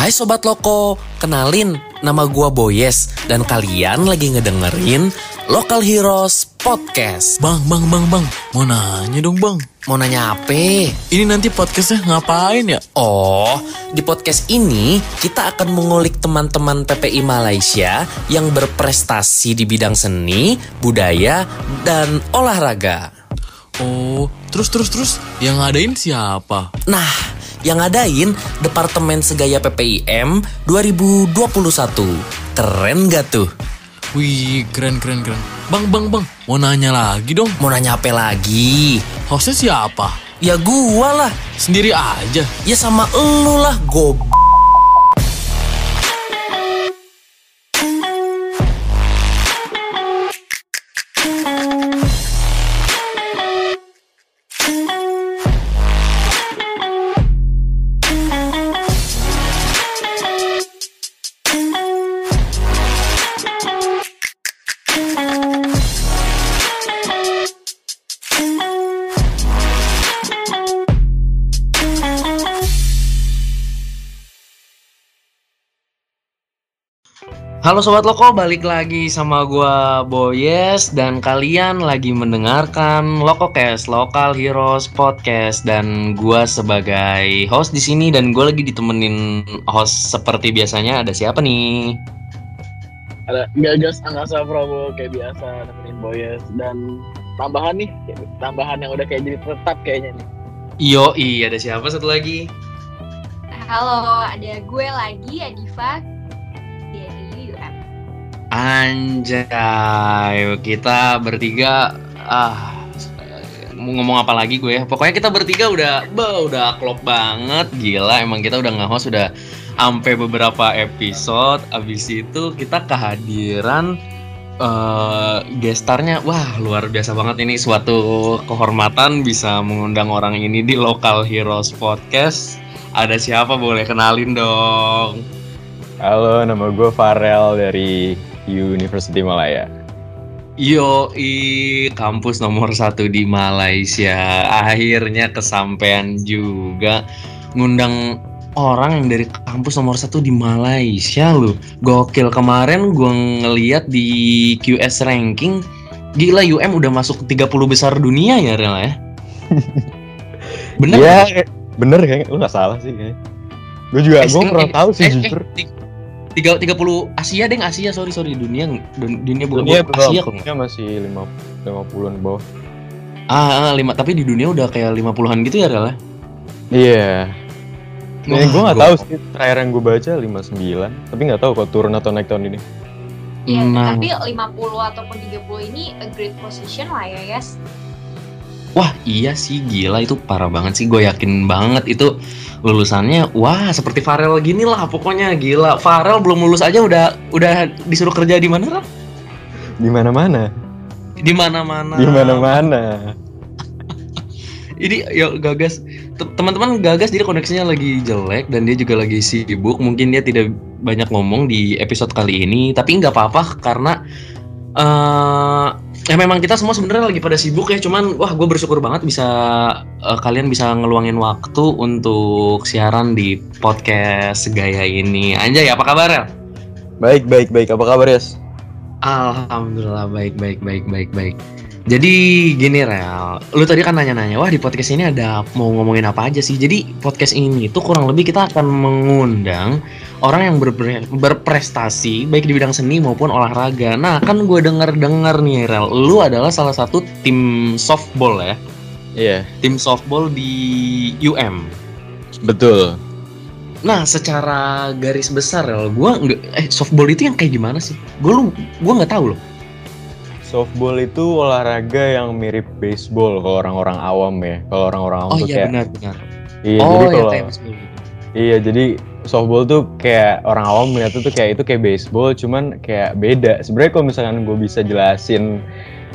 Hai Sobat Loko, kenalin nama gua Boyes dan kalian lagi ngedengerin Local Heroes Podcast. Bang, bang, bang, bang. Mau nanya dong bang. Mau nanya apa? Ini nanti podcastnya ngapain ya? Oh, di podcast ini kita akan mengulik teman-teman PPI Malaysia yang berprestasi di bidang seni, budaya, dan olahraga. Oh, terus, terus, terus. Yang ngadain siapa? Nah, yang ngadain Departemen Segaya PPIM 2021. Keren gak tuh? Wih, keren, keren, keren. Bang, bang, bang. Mau nanya lagi dong. Mau nanya apa lagi? Hostnya siapa? Ya gua lah. Sendiri aja. Ya sama elu lah, gob. Halo Sobat Loko, balik lagi sama gua Boyes dan kalian lagi mendengarkan Lokocast, Local Heroes Podcast dan gua sebagai host di sini dan gua lagi ditemenin host seperti biasanya ada siapa nih? ada Gagas Angkasa Prabowo kayak biasa nemenin Boyes dan tambahan nih tambahan yang udah kayak jadi tetap kayaknya nih Yo, iya ada siapa satu lagi? Halo, ada gue lagi Adifa. Anjay, kita bertiga ah mau ngomong apa lagi gue ya? Pokoknya kita bertiga udah bah, udah klop banget, gila emang kita udah nge-host udah sampai beberapa episode. Abis itu kita kehadiran eh gestarnya wah luar biasa banget ini suatu kehormatan bisa mengundang orang ini di Local Heroes Podcast. Ada siapa boleh kenalin dong? Halo, nama gue Farel dari University Malaya. Yo, kampus nomor satu di Malaysia. Akhirnya kesampaian juga ngundang orang yang dari kampus nomor satu di Malaysia loh. Gokil kemarin gue ngeliat di QS ranking, gila UM udah masuk 30 besar dunia ya Rel ya. Bener Iya, kayak- bener kayaknya. Lu gak salah sih kayaknya. Gue juga, gue eh, kurang eh, tahu sih eh, justru. Eh, tiga tiga puluh Asia deh Asia sorry sorry dunia dun- dunia bukan Dunia bukan Asia kok belum, masih lima lima puluhan bawah. ah, ah, lima tapi di dunia udah kayak lima puluhan gitu ya Rel ya? Iya. Ini gue Wah, gak gua- tahu sih. Terakhir yang gue baca 59 Tapi gak tahu kok turun atau naik tahun ini. Iya, Nah. tapi 50 ataupun 30 ini a great position lah ya, yes. Wah iya sih gila itu parah banget sih gue yakin banget itu lulusannya wah seperti Farel gini lah pokoknya gila Farel belum lulus aja udah udah disuruh kerja di mana Rel? Di mana-mana. di mana mana Di mana-mana. ini ya gagas Te- teman-teman gagas jadi koneksinya lagi jelek dan dia juga lagi sibuk mungkin dia tidak banyak ngomong di episode kali ini tapi nggak apa-apa karena eh ya memang kita semua sebenarnya lagi pada sibuk ya cuman wah gue bersyukur banget bisa eh, kalian bisa ngeluangin waktu untuk siaran di podcast segaya ini anjay apa kabar ya Baik, baik, baik. Apa kabar, Yas? Alhamdulillah baik baik baik baik baik. Jadi gini Rel, lu tadi kan nanya-nanya, wah di podcast ini ada mau ngomongin apa aja sih? Jadi podcast ini tuh kurang lebih kita akan mengundang orang yang berpre- berprestasi baik di bidang seni maupun olahraga. Nah kan gue denger-dengar nih Rel, lu adalah salah satu tim softball ya, Iya, tim softball di UM. betul. Nah secara garis besar Rel, gue nggak, eh softball itu yang kayak gimana sih? Gue lu, gue nggak tahu loh. Softball itu olahraga yang mirip baseball kalau orang-orang awam ya. Kalau orang-orang awam Oh tuh iya kayak benar-benar. Iya, oh jadi ya kalau gitu. Iya, jadi softball tuh kayak orang awam melihat tuh kayak itu kayak baseball, cuman kayak beda. Sebenarnya kalau misalkan gue bisa jelasin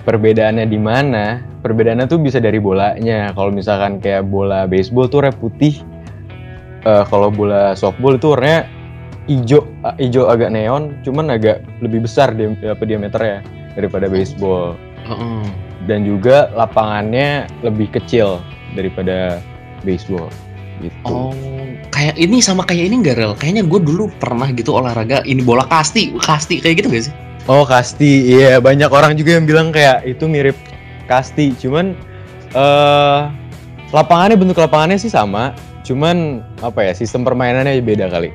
perbedaannya di mana, perbedaannya tuh bisa dari bolanya. Kalau misalkan kayak bola baseball tuh warna putih, Eh, kalau bola softball itu warnanya hijau, eh, hijau agak neon, cuman agak lebih besar dia, apa diameternya daripada baseball. Heeh. Dan juga lapangannya lebih kecil daripada baseball. Gitu. Oh, kayak ini sama kayak ini enggak rel kayaknya gue dulu pernah gitu olahraga ini bola kasti kasti kayak gitu gak sih Oh kasti, iya banyak orang juga yang bilang kayak itu mirip kasti, cuman eh lapangannya bentuk lapangannya sih sama, cuman apa ya sistem permainannya beda kali.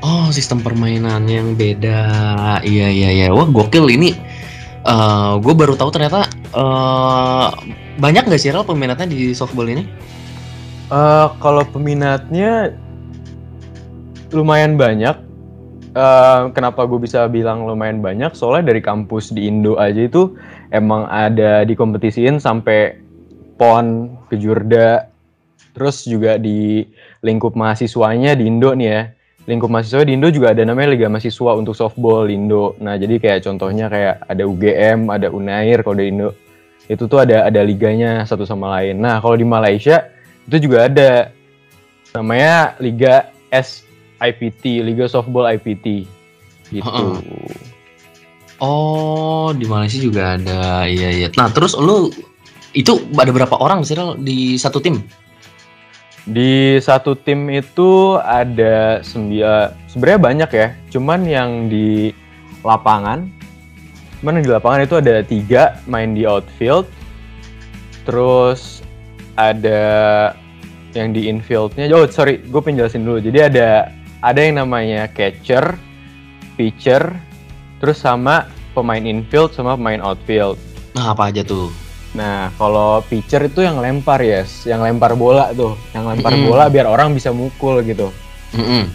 oh sistem permainan yang beda iya iya iya wah gokil ini eh gue baru tahu ternyata eh banyak nggak sih rel peminatnya di softball ini Eh kalau peminatnya lumayan banyak. Eh kenapa gue bisa bilang lumayan banyak? Soalnya dari kampus di Indo aja itu emang ada dikompetisiin sampai pon, kejurda, terus juga di lingkup mahasiswanya di Indo nih ya. Lingkup mahasiswa di Indo juga ada namanya Liga Mahasiswa untuk softball Indo. Nah jadi kayak contohnya kayak ada UGM, ada Unair kalau di Indo. Itu tuh ada ada liganya satu sama lain. Nah kalau di Malaysia itu juga ada namanya Liga SIPT, Liga Softball IPT gitu. Oh di Malaysia juga ada iya iya nah terus lu itu ada berapa orang sih di satu tim Di satu tim itu ada sembilan, sebenarnya banyak ya. Cuman yang di lapangan, mana di lapangan itu ada tiga main di outfield, terus ada yang di infieldnya. Oh sorry, gue penjelasin dulu. Jadi ada ada yang namanya catcher, pitcher, terus sama pemain infield sama pemain outfield. nah apa aja tuh Nah, kalau pitcher itu yang lempar, yes, yang lempar bola tuh, yang lempar Mm-mm. bola biar orang bisa mukul gitu. Mm-mm.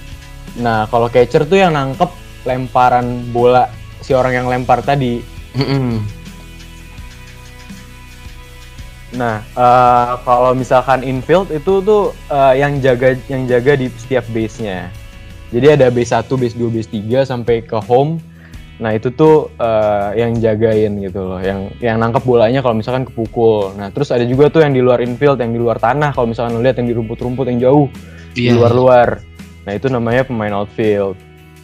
Nah, kalau catcher tuh yang nangkep lemparan bola si orang yang lempar tadi. Mm-mm. Nah, eh, kalau misalkan infield itu tuh eh, yang jaga yang jaga di setiap base-nya. Jadi ada base 1, base 2, base 3 sampai ke home. Nah, itu tuh eh, yang jagain gitu loh, yang yang nangkep bolanya kalau misalkan kepukul. Nah, terus ada juga tuh yang di luar infield, yang di luar tanah kalau misalkan lihat yang di rumput-rumput yang jauh, di Iya. luar-luar. Nah, itu namanya pemain outfield.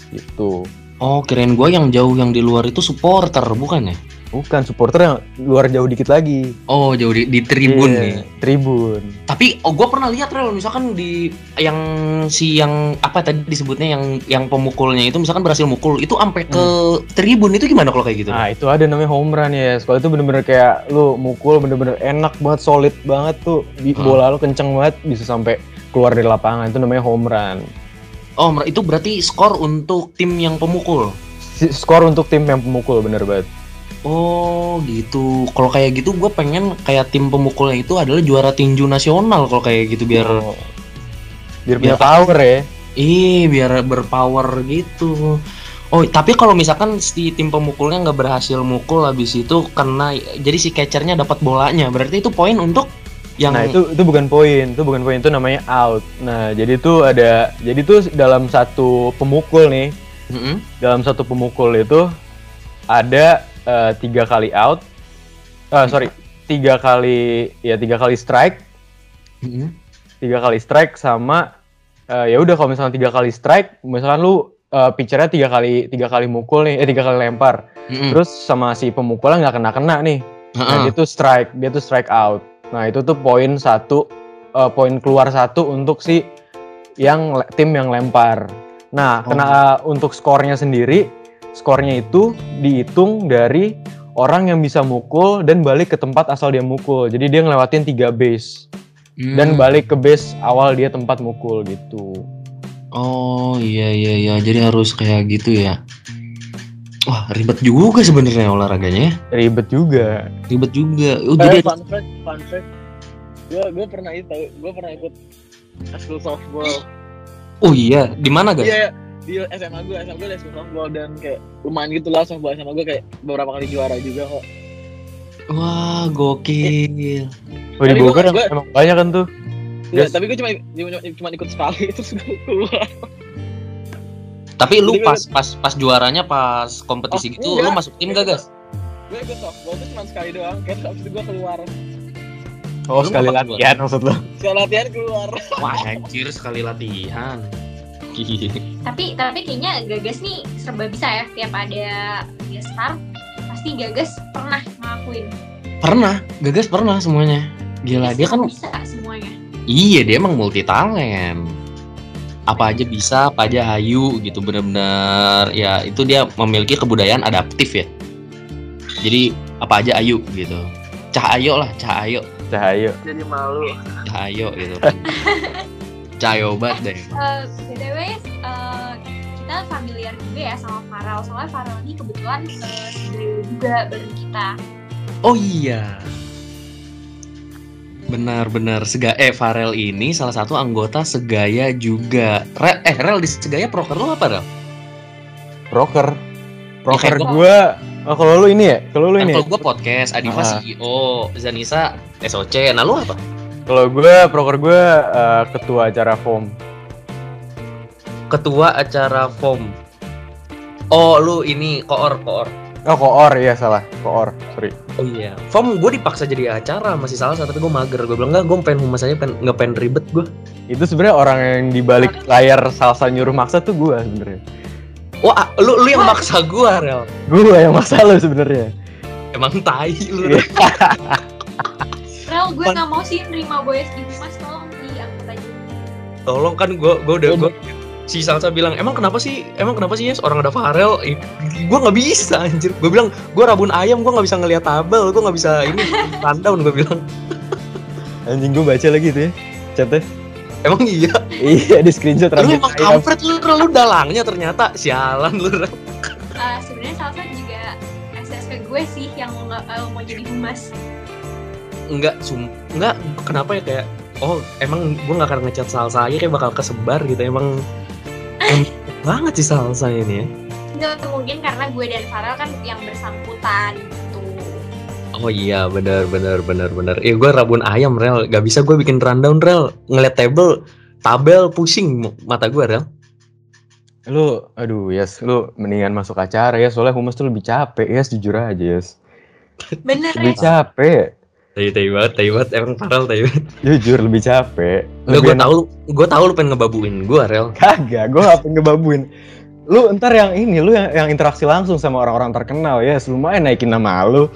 Gitu. oh kirain gua yang jauh yang di luar itu supporter bukan ya Bukan supporter yang luar jauh dikit lagi. oh jauh di, di tribun Iya, nih Tribun. Tapi oh gue pernah lihat rel misalkan di yang si yang apa tadi disebutnya yang yang pemukulnya itu misalkan berhasil mukul itu sampai ke tribun itu gimana kalau kayak gitu? Nah itu ada namanya home run ya. Kalau itu bener-bener kayak lu mukul bener-bener enak banget, solid banget tuh. Di Hmm. bola lu kenceng banget bisa sampai keluar dari lapangan. Itu namanya home run. Oh itu berarti skor untuk tim yang pemukul. Skor untuk tim yang pemukul bener banget. Oh gitu. Kalau kayak gitu gue pengen kayak tim pemukulnya itu adalah juara tinju nasional kalau kayak gitu biar Oh. biar punya Biar- power ya. ih biar berpower gitu. Oh tapi kalau misalkan si tim pemukulnya nggak berhasil mukul habis itu kena jadi si catchernya dapat bolanya berarti itu poin untuk yang Nah itu itu bukan poin, itu bukan poin itu namanya out. Nah jadi tuh ada, jadi tuh dalam satu pemukul nih, Mm-mm. dalam satu pemukul itu ada eh, tiga kali out, Eh sorry tiga kali ya tiga kali strike, Mm-mm. tiga kali strike sama eh, ya udah kalau misalnya tiga kali strike, misalkan lu eh, pitchernya tiga kali tiga kali mukul nih, eh tiga kali lempar, Mm-mm. terus sama si pemukulnya nggak kena kena nih, nah Heeh. dia tuh strike, dia tuh strike out. Nah itu tuh poin satu, eh, poin keluar satu untuk si yang tim yang lempar. Nah Oh. kena untuk skornya sendiri, skornya itu dihitung dari orang yang bisa mukul dan balik ke tempat asal dia mukul. Jadi dia ngelewatin tiga base dan Hmm. balik ke base awal dia tempat mukul gitu. Oh iya iya iya jadi harus kayak gitu ya. Wah ribet juga sebenarnya olahraganya ya. Ribet juga. Ribet juga. Oh, Eh, jadi fun fact, fun fact. Gue gue pernah itu, gue pernah ikut school softball. oh iya di mana guys? Iya, di SMA gue, SMA gue school softball dan kayak lumayan gitu lah softball SMA gue kayak beberapa kali juara juga kok. Wah gokil. Oh di Tapi Bogor gua- gua- emang banyak kan tuh. Iya, Yes. tapi gue cuma, cuma cuma ikut sekali terus gue keluar. Tapi lu pas pas pas juaranya pas kompetisi Oh, gitu enggak. lu masuk tim gak gas? Gue ikut softball tuh cuma sekali doang, kayak habis itu gue keluar. Oh Lu sekali latihan maksud lo? Sekali latihan keluar. Wah anjir sekali latihan. Tapi tapi kayaknya Gagas nih serba bisa ya. Tiap ada guest star pasti Gagas pernah ngelakuin. Pernah, gagas pernah semuanya. Gila dia kan bisa semuanya. iya dia emang multi talent. apa aja bisa, apa aja hayu gitu benar-benar ya itu dia memiliki kebudayaan adaptif ya. Jadi apa aja ayu gitu. Cahayo lah, cahayo, Cahayo. Jadi malu. cahayo gitu Cahayo banget deh. Eh, btw eh, kita familiar juga ya sama Farel soalnya Farel ini kebetulan uh, juga bareng kita Oh iya. Benar-benar Sega eh Farel ini salah satu anggota Segaya juga. Re eh Rel di Segaya proker lu apa Rel? Rocker. Rocker kayak gua oh, kalau lu ini ya? Kalau lu Kan ini. kalau gua podcast, Adifa Ah. CEO, Zanisa SOC. Nah lu apa? Kalau gua proker gua eh, ketua acara FOM. Ketua acara FOM. Oh lu ini koor koor. Oh, koor ya salah. Koor. Sorry. Oh iya. FOM gue dipaksa jadi acara masih salah tapi gue mager. Gue bilang enggak, gue pengen humas aja, pengen nggak pengen ribet gue. Itu sebenarnya orang yang di balik layar salsa nyuruh maksa tuh gua sebenarnya. Wah, lu lu yang maksa gue Rel. Gua yang maksa lu sebenarnya. Emang tai lu. Rel gue nggak mau sih nerima boys di humas tolong diangkut aja tolong kan gue gue udah gue si Salsa bilang emang kenapa sih emang kenapa sih yes orang ada Farel gue nggak bisa anjir gue bilang gue rabun ayam gue nggak bisa ngeliat tabel gue nggak bisa ini rundown gue bilang Anjing gua baca lagi tuh ya. Chatnya. emang iya Iya di screenshot lu emang kampret lu Rel. lu dalangnya ternyata sialan lu. Eh, sebenarnya salsa juga SS ke gue sih yang nggak eh, mau jadi humas enggak sum enggak kenapa ya kayak oh emang gue nggak akan ngecat Salsa aja kayak bakal kesebar gitu emang emang banget sih Salsa ini ya Nggak, mungkin karena gue dan Farel kan yang bersangkutan gitu Oh iya benar benar benar benar. Eh gue rabun ayam rel, gak bisa gue bikin rundown rel, ngeliat table, tabel pusing mata gue rel. Lu aduh yes, lu mendingan masuk acara ya soalnya humas tuh lebih capek ya jujur aja yes. bener Lebih ya capek. Tai tai banget, tai banget, emang parel tai banget. Jujur lebih capek. Enggak gue tahu, gue tahu lu pengen ngebabuin gue rel. Kagak, gue gak pengen ngebabuin. Lu ntar yang ini, lu yang, yang interaksi langsung sama orang-orang terkenal ya, lumayan naikin nama lu.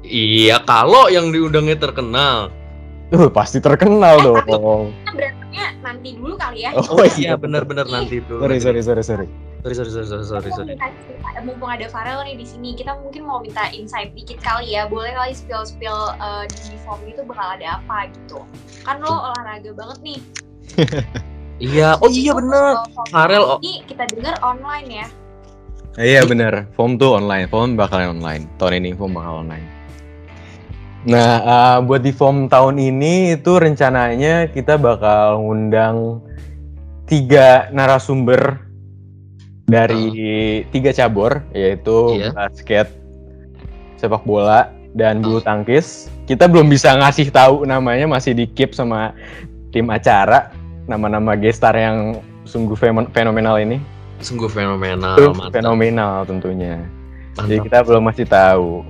Iya kalau yang diundangnya terkenal. Tuh pasti terkenal Eh, dong. tapi- Berantemnya nanti dulu kali ya Oh iya benar-benar nanti tuh. Sorry, sorry, sorry, sorry. sorry sorry sorry sorry sorry. Kita sorry. minta- mumpung ada Farel nih di sini, kita mungkin mau minta insight dikit kali ya. Boleh kali spill spill di form itu bakal ada apa gitu. Kan lo olahraga banget nih. Iya, oh iya bener. Form Farel, oh. Ini kita dengar online ya. Iya bener, FOM tuh online, FOM bakal online. Tahun ini FOM bakal online. Nah, eh, buat di FOM tahun ini itu rencananya kita bakal ngundang tiga narasumber dari tiga cabur, yaitu Iya. basket, sepak bola, dan bulu tangkis. Kita belum bisa ngasih tahu namanya, masih di keep sama tim acara. Nama-nama gestar yang sungguh fenomen- fenomenal ini. Sungguh fenomenal, mantap. fenomenal tentunya. Jadi mantap. kita belum masih tahu.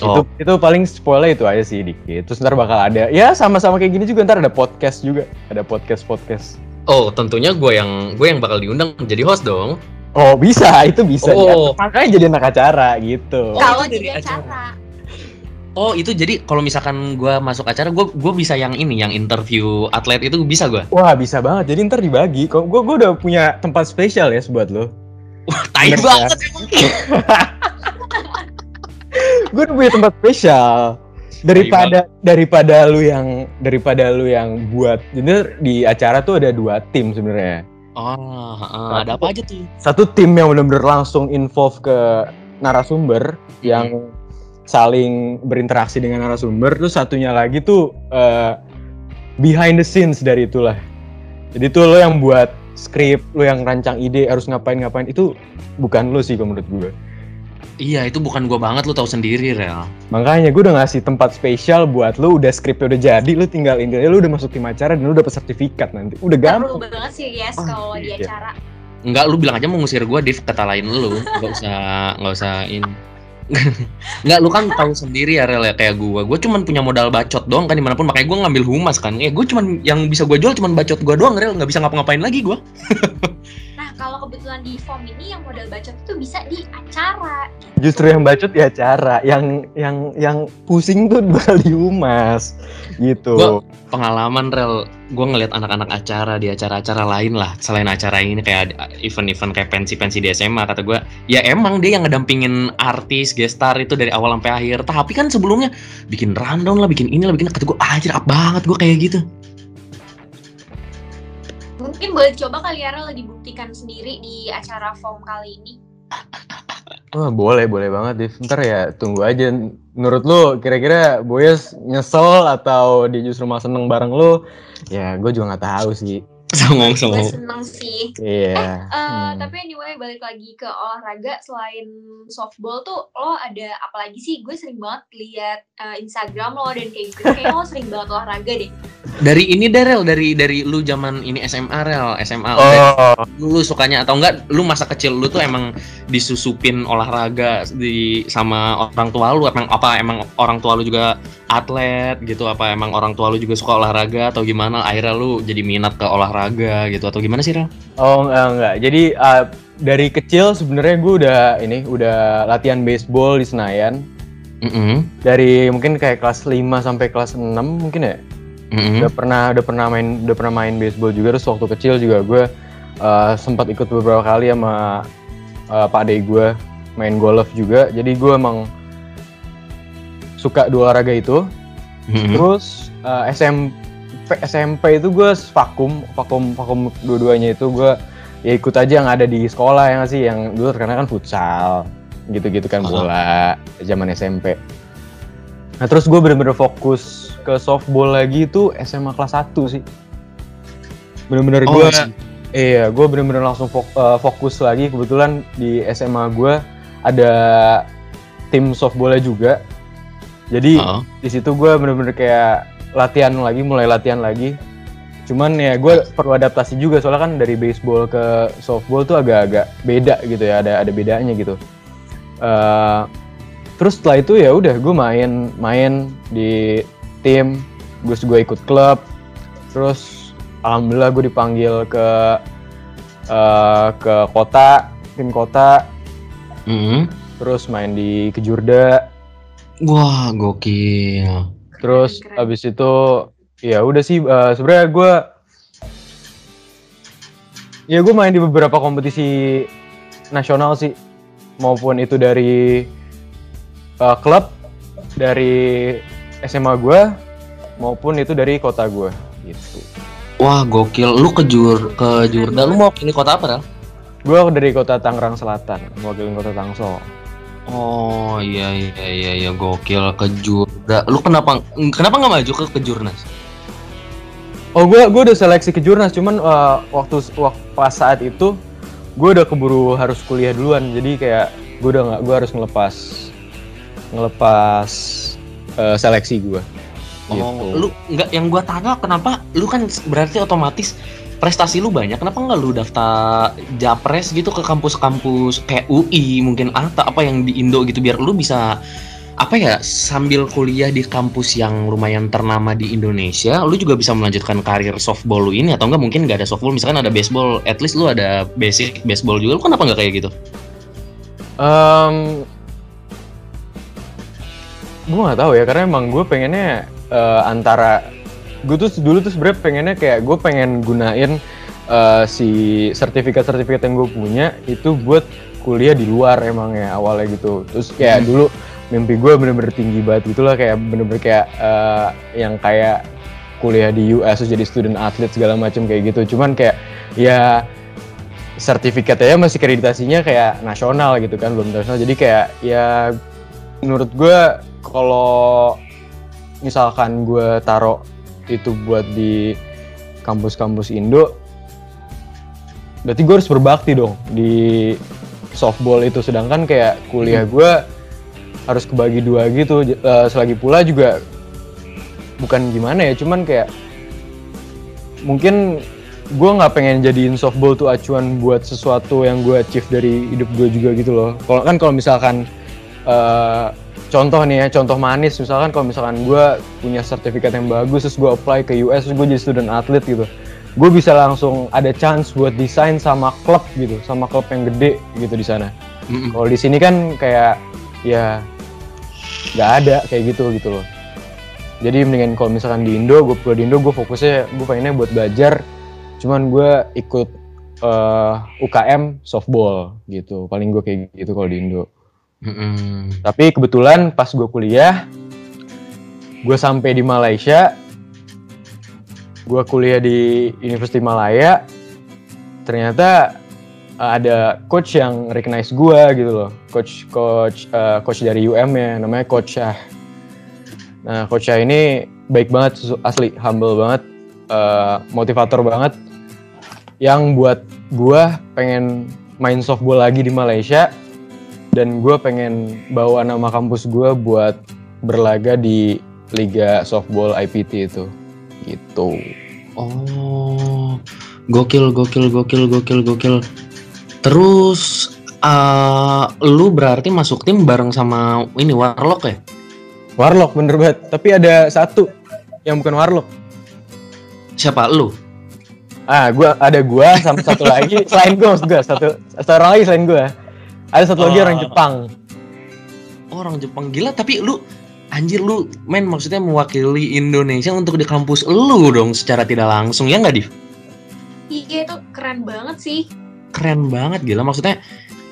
Itu Oh. itu paling spoiler itu aja sih dikit. Terus ntar bakal ada ya sama-sama kayak gini juga ntar ada podcast juga. Ada podcast podcast. Oh, tentunya gue yang gue yang bakal diundang jadi host dong. Oh bisa itu bisa. Oh. Makanya jadi anak acara gitu. Oh, Kalau itu dari jadi acara. acara. Oh itu jadi kalau misalkan gue masuk acara gue gue bisa yang ini yang interview atlet itu bisa gue. Wah bisa banget. Jadi ntar dibagi. Kok gue gue udah punya tempat spesial ya buat lo. Tai Bener, banget emang. gue udah punya tempat spesial. Daripada daripada lu yang daripada lu yang buat. Jadi di acara tuh ada dua tim sebenarnya. Oh, heeh, ada apa aja tuh? satu tim yang benar-benar langsung involve ke narasumber yang saling berinteraksi dengan narasumber terus satunya lagi tuh eh, behind the scenes dari itulah jadi tuh lo yang buat skrip lo yang rancang ide harus ngapain ngapain itu bukan lo sih kalau menurut gue Iya itu bukan gue banget lu tahu sendiri rel. makanya gue udah ngasih tempat spesial buat lo udah skripnya udah jadi lo tinggal intinya lo udah masuk tim acara dan lo dapet sertifikat nanti udah Perlu gampang banget sih yes Oh, kalau di iya. acara. Enggak lu bilang aja mau ngusir gue Div kata lain lu nggak usah nggak usah ini. Enggak lu kan tahu sendiri ya rel ya kayak gue. Gue cuman punya modal bacot doang kan di mana pun makanya gue ngambil humas kan. Ya gue cuman yang bisa gue jual cuman bacot gue doang rel nggak bisa ngapa-ngapain lagi gue. Nah Nah, kalau kebetulan di form ini yang modal bacot itu bisa di acara. Justru yang bacot di acara, yang yang yang pusing tuh bakal di humas gitu. Gua- Pengalaman rel, gue ngeliat anak-anak acara di acara-acara lain lah selain acara ini kayak ada event-event kayak pensi-pensi di SMA kata gue ya emang dia yang ngedampingin artis gestar itu dari awal sampai akhir tapi kan sebelumnya bikin rundown lah bikin ini lah bikin kata gue aja apa banget gue kayak gitu Mungkin boleh coba kali ya Rel dibuktikan sendiri di acara form kali ini. Wah, boleh, boleh banget, Div. Ntar ya, tunggu aja. Menurut lu, kira-kira Boyes nyesel atau dia justru malah seneng bareng lu? Ya, gue juga nggak tahu sih. Songong Gue songong seneng sih. Iya. Eh, Hmm. Tapi anyway balik lagi ke olahraga selain softball tuh lo ada apa lagi sih? Gue sering banget lihat eh, Instagram lo dan kayak gitu. Kayak lo sering banget olahraga deh. dari ini deh rel dari dari lu zaman ini SMA rel SMA Oh, lu sukanya atau enggak lu masa kecil lu tuh emang disusupin olahraga di sama orang tua lu emang apa emang orang tua lu juga atlet gitu apa emang orang tua lu juga suka olahraga atau gimana akhirnya lu jadi minat ke olahraga gitu atau gimana sih Rel? oh enggak, enggak. Jadi uh, dari kecil sebenarnya gue udah ini udah latihan baseball di Senayan. Mm-mm. Dari mungkin kayak kelas 5 sampai kelas 6 mungkin ya. Mm-mm. udah pernah udah pernah main udah pernah main baseball juga terus waktu kecil juga gue uh, sempat ikut beberapa kali sama uh, pak ade gue main golf juga jadi gue emang suka dua olahraga itu Mm-mm. terus uh, SMP SMP itu gue vakum vakum vakum dua-duanya itu gue ya ikut aja yang ada di sekolah ya nggak sih? Yang dulu terkenal kan futsal gitu-gitu kan bola zaman SMP. Nah terus gue bener-bener fokus ke softball lagi itu SMA kelas 1 sih. Bener-bener Oh, gue iya gue bener-bener langsung eh, fokus lagi. Kebetulan di SMA gue ada tim softballnya juga. Jadi Oh. di situ gue bener-bener kayak latihan lagi mulai latihan lagi cuman ya gue perlu adaptasi juga soalnya kan dari baseball ke softball tuh agak-agak beda gitu ya ada ada bedanya gitu Eh, terus setelah itu ya udah gue main main di tim terus gue ikut klub terus alhamdulillah gue dipanggil ke eh, ke kota tim kota Mm-mm. terus main di kejurda Wah gokil. Terus Keren, keren. abis itu ya udah sih eh, sebenarnya gue ya gue main di beberapa kompetisi nasional sih maupun itu dari eh, klub dari SMA gue maupun itu dari kota gue gitu. Wah gokil. Lu ke Jur ke Jurda lu mau ini kota apa? Gue dari kota Tangerang Selatan, mewakili kota Tangsel. Oh iya iya iya iya gokil ke Jurda. Lu kenapa kenapa nggak maju ke Kejurnas? Oh gue gue udah seleksi ke Jurnas, cuman eh, waktu waktu pas saat itu gue udah keburu harus kuliah duluan, jadi kayak gue udah nggak gue harus ngelepas ngelepas eh, seleksi gue. Gitu. Oh, lu nggak yang gua tanya kenapa lu kan berarti otomatis prestasi lu banyak kenapa nggak lu daftar japres gitu ke kampus-kampus kayak UI mungkin atau apa yang di Indo gitu biar lu bisa apa ya sambil kuliah di kampus yang lumayan ternama di Indonesia lu juga bisa melanjutkan karir softball lu ini atau enggak mungkin nggak ada softball misalkan ada baseball at least lu ada basic baseball juga lu kenapa nggak kayak gitu? Em, gue nggak tahu ya karena emang gue pengennya eh, antara gue tuh dulu tuh sebenarnya pengennya kayak gue pengen gunain eh, si sertifikat-sertifikat yang gue punya itu buat kuliah di luar emang ya awalnya gitu. Terus kayak Hmm. dulu mimpi gue bener-bener tinggi banget gitu lah kayak bener-bener kayak eh, yang kayak kuliah di US terus jadi student athlete segala macam kayak gitu. Cuman kayak ya sertifikatnya masih kreditasinya kayak nasional gitu kan belum nasional. Jadi kayak ya menurut gue kalau misalkan gue taruh itu buat di kampus-kampus Indo berarti gue harus berbakti dong di softball itu. Sedangkan kayak kuliah gue harus kebagi dua gitu. Eh, selagi pula juga bukan gimana ya cuman kayak mungkin gue nggak pengen jadiin softball tuh acuan buat sesuatu yang gue achieve dari hidup gue juga gitu loh. Kalau kan kalau misalkan eh, contoh nih ya, contoh manis. Misalkan kalau misalkan gue punya sertifikat yang bagus terus gue apply ke US terus gue jadi student athlete gitu. gue bisa langsung ada chance buat desain sama klub gitu sama klub yang gede gitu di sana. Mm-mm. kalau di sini kan kayak ya nggak ada kayak gitu gitu loh. Jadi mendingan kalau misalkan di Indo gue kuliah di Indo gue fokusnya gue pengennya buat belajar. Cuman gue ikut eh, UKM softball gitu. Paling gue kayak gitu kalau di Indo Tapi kebetulan pas gue kuliah gue sampai di Malaysia gue kuliah di University Malaya ternyata uh, ada coach yang recognize gue gitu loh. Coach coach uh, coach dari UM ya namanya coach Shah. Nah coach Shah ini baik banget asli humble banget uh, motivator banget yang buat gue pengen main softball lagi di Malaysia dan gue pengen bawa nama kampus gue buat berlaga di liga softball IPT itu. Gitu. Oh, gokil, gokil, gokil, gokil, gokil. Terus, eh lu berarti masuk tim bareng sama ini Warlock ya? Warlock bener banget. Tapi ada satu yang bukan Warlock. Siapa? Lu? ah gua ada gua sama satu lagi. Selain gua maksud gua. Satu satu orang lagi selain gua ada satu lagi Oh. orang Jepang Orang Jepang gila, tapi lu anjir lu main maksudnya mewakili Indonesia untuk di kampus lu dong secara tidak langsung ya nggak Div? Iya itu keren banget sih. Keren banget gila maksudnya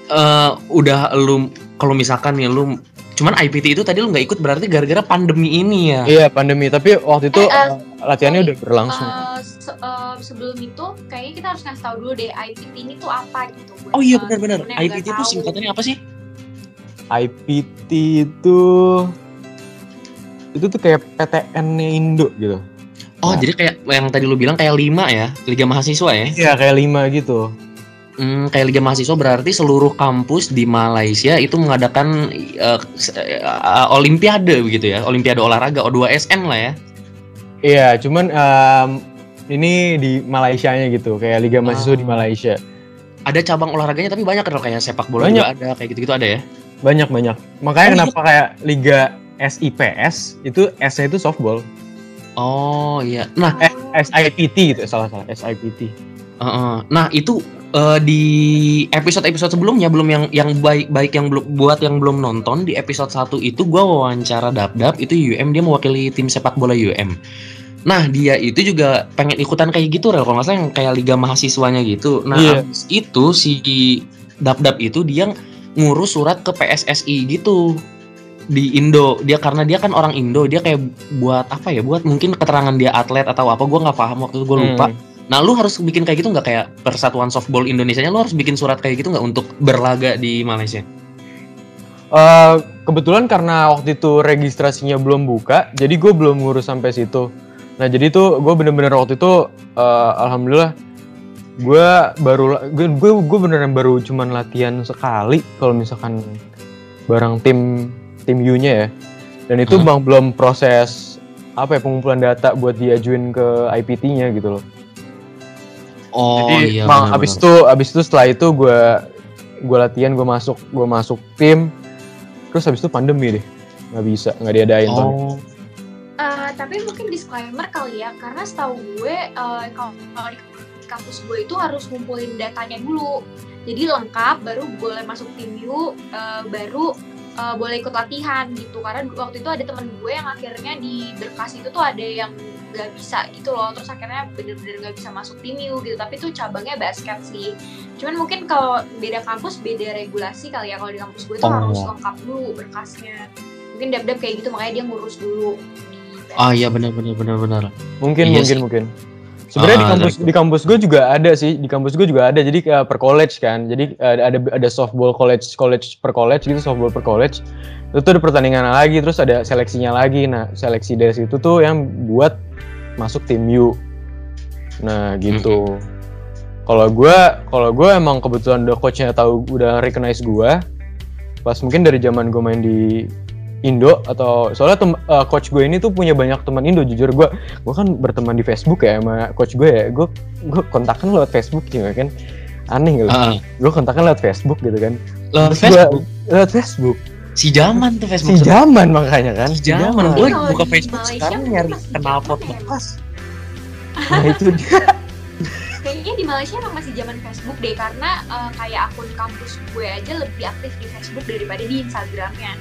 eh udah lu kalau misalkan nih lu cuman IPT itu tadi lu nggak ikut berarti gara-gara pandemi ini ya. iya pandemi tapi waktu itu Eh, uh, latihannya udah berlangsung Eh, se- eh, sebelum itu kayaknya kita harus ngasih tahu dulu deh IPT ini tuh apa gitu. buat, Oh iya benar-benar. IPT itu tahu. singkatannya apa sih? IPT itu itu tuh kayak PTN-nya Indo gitu Oh, Nah. jadi kayak yang tadi lu bilang kayak lima ya, Liga Mahasiswa ya? iya kayak lima gitu Hmm, kayak Liga Mahasiswa berarti seluruh kampus di Malaysia itu mengadakan eh, olimpiade begitu ya, olimpiade olahraga O2SN lah ya. iya cuman em, ini di Malaysia-nya gitu kayak liga mahasiswa di Ah. Malaysia Ada cabang olahraganya tapi banyak kan kayak sepak bola Banyak. juga ada, kayak gitu-gitu ada ya. banyak banyak makanya Oh, iya. kenapa kayak liga SIPS itu S-nya itu softball Oh iya. Nah, eh SIPT gitu salah salah SIPT Heeh. Nah itu eh, di episode-episode sebelumnya belum yang yang baik baik yang belum buat yang belum nonton di episode 1 itu gua wawancara Dabdab itu UM dia mewakili tim sepak bola UM. Nah dia itu juga pengen ikutan kayak gitu Rel kalau nggak salah yang kayak liga mahasiswanya gitu. Nah Iya. abis itu si Dabdab itu dia ngurus surat ke PSSI gitu di Indo dia karena dia kan orang Indo dia kayak buat apa ya buat mungkin keterangan dia atlet atau apa gua nggak paham waktu itu gue lupa Hmm. Nah, lu harus bikin kayak gitu nggak kayak Persatuan Softball Indonesia nya lu harus bikin surat kayak gitu nggak untuk berlaga di Malaysia? Eh, kebetulan karena waktu itu registrasinya belum buka, jadi gue belum ngurus sampai situ. Nah jadi tuh gue bener-bener waktu itu, eh, alhamdulillah, gue baru gue gue beneran baru cuman latihan sekali kalau misalkan bareng tim tim U-nya ya. Dan itu Hmm. bang belum proses apa ya pengumpulan data buat diajuin ke IPT-nya gitu loh. Oh Jadi iya. bang, abis itu abis itu setelah itu gue gue latihan gue masuk gue masuk tim terus habis itu pandemi deh nggak bisa nggak diadain tahun Eh, tapi mungkin disclaimer kali ya, karena setahu gue eh, kalau kalau di kampus gue itu harus ngumpulin datanya dulu. Jadi lengkap, baru boleh masuk tim U, eh, baru eh, boleh ikut latihan gitu. Karena waktu itu ada temen gue yang akhirnya di berkas itu tuh ada yang nggak bisa gitu loh. Terus akhirnya bener-bener nggak bisa masuk tim U gitu. Tapi tuh cabangnya basket sih. Cuman mungkin kalau beda kampus beda regulasi kali ya. Kalau di kampus gue tuh Oh. harus lengkap dulu berkasnya. Mungkin dap-dap kayak gitu makanya dia ngurus dulu. Di Ah iya benar benar benar benar. mungkin Iya mungkin sih. mungkin. Sebenarnya di Ah, kampus dari- di kampus gue juga ada sih di kampus gue juga ada. Jadi kayak per college kan. Jadi eh, ada ada softball college college per college gitu softball per college. Itu tuh ada pertandingan lagi terus ada seleksinya lagi. Nah seleksi dari situ tuh yang buat masuk tim U. Nah gitu. Kalau gue kalau gue emang kebetulan udah coachnya tahu udah recognize gue pas mungkin dari zaman gue main di Indo atau soalnya tem- eh, coach gue ini tuh punya banyak teman Indo jujur gue gue kan berteman di Facebook ya sama coach gue ya gue gue kontakkan lewat Facebook juga kan aneh gitu Ah, gue kontakkan lewat Facebook gitu kan lewat Terus gua- Facebook. lewat Facebook Si zaman tuh si Facebook. zaman makanya kan Si zaman. Gue buka Facebook Malaysia sekarang nyari masih kenal zaman pot ya? nah itu dia kayaknya di Malaysia emang masih zaman Facebook deh karena eh, kayak akun kampus gue aja lebih aktif di Facebook daripada di Instagramnya.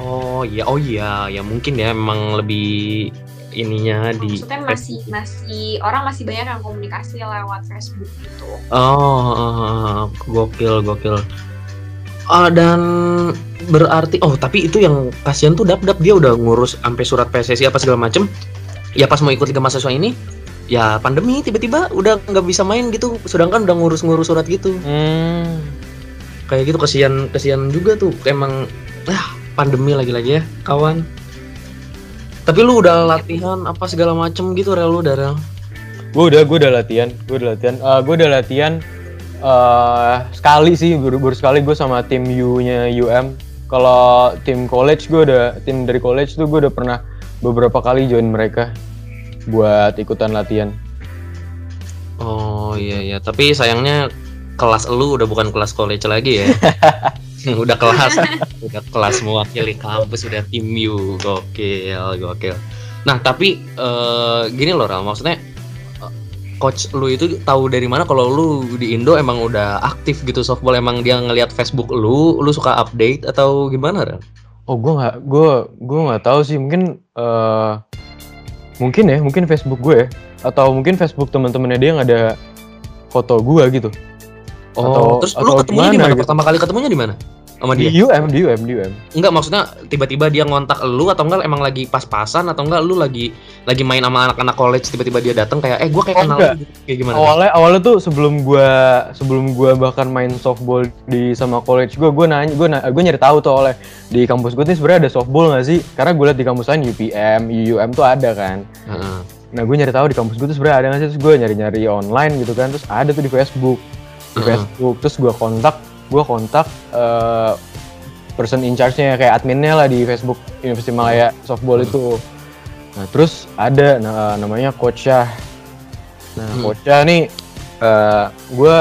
Oh iya, oh iya, ya mungkin ya memang lebih ininya di Maksudnya masih masih orang masih banyak yang komunikasi lewat Facebook gitu. Oh, gokil, gokil. Ah, dan berarti, oh tapi itu yang kasihan tuh dap dap dia udah ngurus sampai surat PSSI apa segala macem. Ya pas mau ikut liga mahasiswa ini, ya pandemi tiba-tiba udah nggak bisa main gitu. Sedangkan udah ngurus-ngurus surat gitu. Hmm. Kayak gitu kasihan, kasihan juga tuh. Emang, ah pandemi lagi-lagi ya, kawan. Tapi lu udah latihan apa segala macem gitu, rel lu udah rel. Gue udah, gue udah latihan, gue udah latihan, Eh gue udah latihan eh sekali sih, baru, baru sekali gue sama tim U-nya UM. Kalau tim college gue udah, tim dari college tuh gue udah pernah beberapa kali join mereka buat ikutan latihan. Oh iya iya, tapi sayangnya kelas lu udah bukan kelas college lagi ya. udah kelas, udah kelas mewakili kampus, udah tim U, gokil, gokil. Nah tapi eh, gini loh Ral, maksudnya eh, coach lu itu tahu dari mana kalau lu di Indo emang udah aktif gitu softball, emang dia ngelihat Facebook lu, lu suka update atau gimana Ral? Oh gue nggak, gue gue nggak tahu sih, mungkin eh mungkin ya, mungkin Facebook gue ya, atau mungkin Facebook teman-temannya dia nggak ada foto gue gitu. Oh, Atau- terus lu atau ketemunya di mana? gitu? Pertama kali ketemunya di mana? Sama Di dia? UM, di UM, di UM. Enggak maksudnya tiba-tiba dia ngontak lu atau enggak emang lagi pas-pasan atau enggak lu lagi lagi main sama anak-anak college tiba-tiba dia datang kayak eh gua kayak Oh, kenal enggak. lu kayak gimana? Awalnya awalnya tuh sebelum gua sebelum gua bahkan main softball di sama college gua gua nanya gua na- gua nyari tahu tuh oleh di kampus gua tuh sebenarnya ada softball nggak sih? Karena gua liat di kampus lain UPM, UUM tuh ada kan. Heeh. Nah gue nyari tahu di kampus gue tuh sebenarnya ada nggak sih? Terus gue nyari-nyari online gitu kan. Terus ada tuh di Facebook, di. Facebook. Terus gue kontak, gue kontak eh, person in charge-nya kayak adminnya lah di Facebook University Malaya softball itu. Nah terus ada nah, namanya Coach Syah. Nah Hmm. Coach Syah nih eh gue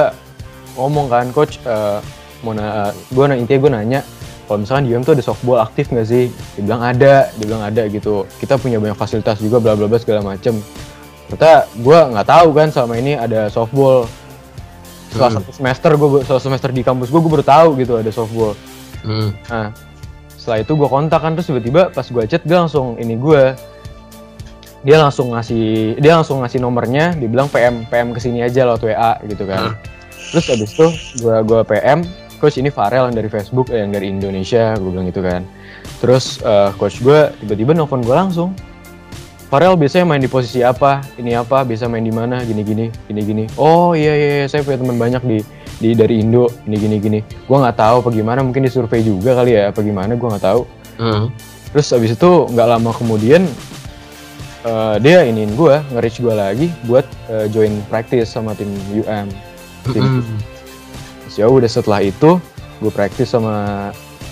ngomong kan Coach eh, mau na gue na intinya gue nanya kalau misalkan di UM tuh ada softball aktif nggak sih? Dia bilang ada, dia bilang ada gitu. Kita punya banyak fasilitas juga bla bla bla segala macem. Ternyata gue nggak tahu kan selama ini ada softball. Setelah Hmm. satu semester gue setelah semester di kampus gue gue baru tahu gitu ada softball. Hmm. Nah setelah itu gue kontak kan terus tiba-tiba pas gue chat dia langsung ini gue dia langsung ngasih dia langsung ngasih nomornya dia bilang PM PM ke sini aja lewat WA gitu kan terus abis itu gue gua PM coach ini Farel yang dari Facebook eh, yang dari Indonesia gue bilang gitu kan terus eh, coach gue tiba-tiba nelfon gue langsung Farel biasanya main di posisi apa? Ini apa? Biasa main di mana? Gini gini gini gini. Oh iya iya, iya, saya punya teman banyak di di dari Indo. Gini gini gini. Gue nggak tahu apa gimana. Mungkin disurvei juga kali ya. Apa gimana? Gue nggak tahu. Heeh. terus abis itu nggak lama kemudian eh, dia iniin gue nge-reach gue lagi buat eh, join practice sama tim UM tim Mm-mm. Terus ya udah setelah itu gue practice sama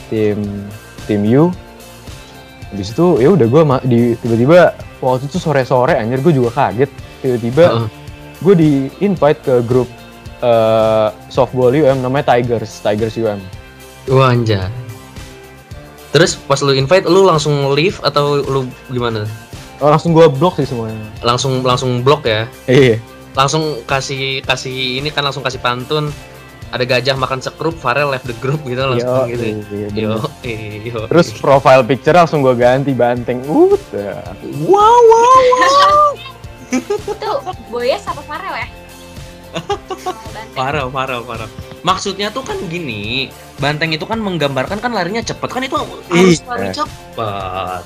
tim tim U. Habis itu ya udah gue di tiba-tiba waktu itu sore-sore anjir gue juga kaget tiba-tiba Heeh. gue di invite ke grup eh, softball UM namanya Tigers Tigers UM Wah anjay. Terus pas lu invite lu langsung leave atau lu gimana? oh, langsung gue blok sih semuanya Langsung langsung blok ya? iya Langsung kasih kasih ini kan langsung kasih pantun. Ada gajah makan sekrup, Farel left the group gitu langsung Yo, gitu. ya? iya, Yo, yo. Terus profile picture langsung gue ganti banteng. Uh, wow wow wow. Itu Boyes apa Farel ya? Parah, parah, parah. Maksudnya tuh kan gini, banteng itu kan menggambarkan kan larinya cepet kan itu harus Iya. lari cepet.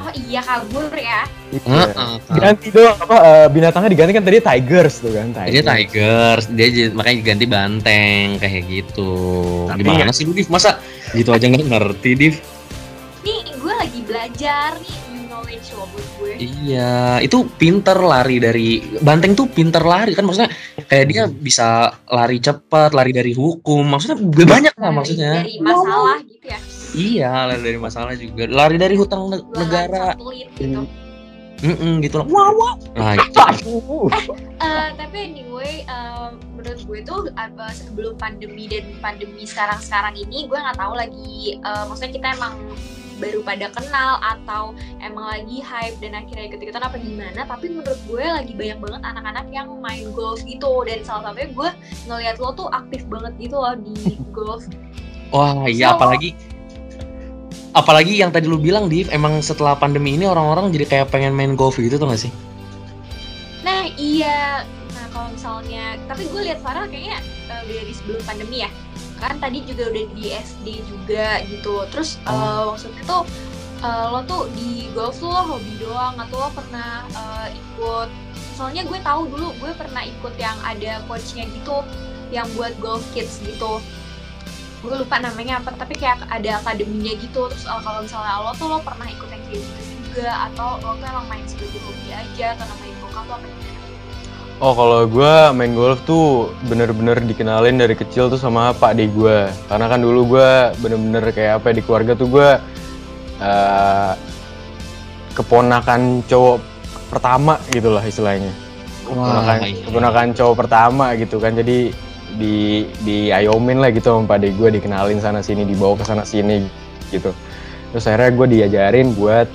Oh iya kabur ya. Iya. Heeh. Ganti dong apa eh, binatangnya diganti kan tadi tigers tuh kan Dia Tigers, dia jadi- makanya diganti banteng kayak gitu. Tapi Gimana sih lu Div? Masa gitu aja nggak ngerti Div? Nih gue lagi belajar nih loh buat gue. Iya, itu pinter lari dari banteng tuh pinter lari kan maksudnya kayak dia bisa lari cepat, lari dari hukum, maksudnya banyak lah Lari maksudnya. Dari masalah gitu ya. Iya, lari dari masalah juga, lari dari hutang ne- negara, satelit gitu. Mm-mm, gitu lah. Wah, wah. Nah, itu. Eh, tapi anyway, eh, menurut gue tuh apa, sebelum pandemi dan pandemi sekarang-sekarang ini, gue nggak tahu lagi. eh, maksudnya kita emang baru pada kenal atau emang lagi hype dan akhirnya ikut-ikutan apa gimana. Tapi menurut gue lagi banyak banget anak-anak yang main golf gitu. Dan salah satunya gue ngelihat lo tuh aktif banget gitu loh di golf. Wah, iya So- apalagi apalagi yang tadi lu bilang Div, emang setelah pandemi ini orang-orang jadi kayak pengen main golf gitu tuh gak sih? Nah iya, nah kalau misalnya, tapi gue lihat Farah kayaknya eh, dari sebelum pandemi ya, kan tadi juga udah di SD juga gitu. Terus eh, maksudnya tuh eh, lo tuh di golf tuh lo hobi doang atau lo pernah eh, ikut? Soalnya gue tahu dulu gue pernah ikut yang ada coachnya gitu, yang buat golf kids gitu. Gue lupa namanya apa, tapi kayak ada akademinya gitu. Terus eh, kalau misalnya lo tuh lo pernah ikut yang kayak gitu juga atau lo tuh emang main sebagai hobi aja atau main bokap lo apa? Oh kalau gue main golf tuh bener-bener dikenalin dari kecil tuh sama pak de gue Karena kan dulu gue bener-bener kayak apa ya, di keluarga tuh gue eh, keponakan cowok pertama gitu lah istilahnya. Keponakan, iya. keponakan cowok pertama gitu kan. Jadi di diayomin lah gitu sama pak de gue dikenalin sana sini dibawa ke sana sini gitu. Terus akhirnya gue diajarin buat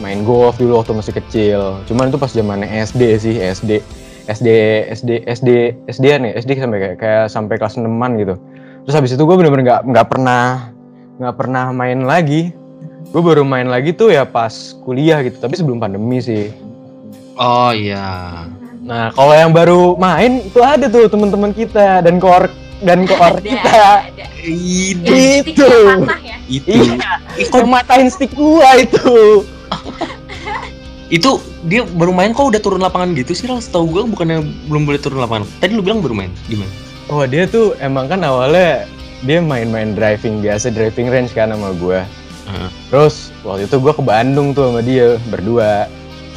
main golf dulu waktu masih kecil. Cuman itu pas zamannya SD sih SD SD SD SD SD nih SD sampai kayak, kayak sampai kelas 6 gitu terus habis itu gue bener-bener nggak nggak pernah nggak pernah main lagi gue baru main lagi tuh ya pas kuliah gitu tapi sebelum pandemi sih Oh iya. nah kalau yang baru main itu ada tuh teman-teman kita dan koor dan koor kita ada. Itu. Yang Itu. sticknya patah ya. Itu. iya yang matain stick gua itu Itu dia baru main kok udah turun lapangan gitu sih? Setahu gue bukannya belum boleh turun lapangan. Tadi lu bilang baru main. Gimana? oh dia tuh emang kan awalnya dia main-main driving biasa driving range kan sama gua Heeh. terus waktu itu gua ke Bandung tuh sama dia berdua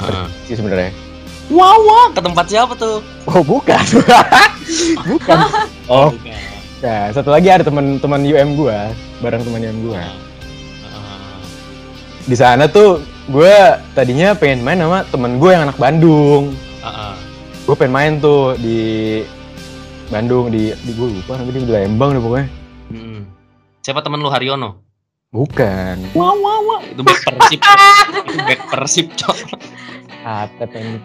Heeh. sih sebenarnya Wah, wah, ke tempat siapa tuh? oh bukan bukan oh Nah, satu lagi ada teman-teman UM gua, bareng teman UM gua. Di sana tuh gue tadinya pengen main sama temen gue yang anak Bandung. Gue pengen main tuh di Bandung di di gue lupa namanya di Lembang deh pokoknya. Hmm. Siapa temen lu Haryono? Bukan. Wah, wah, wah. Itu back persib. itu back persib, cok. Atep yang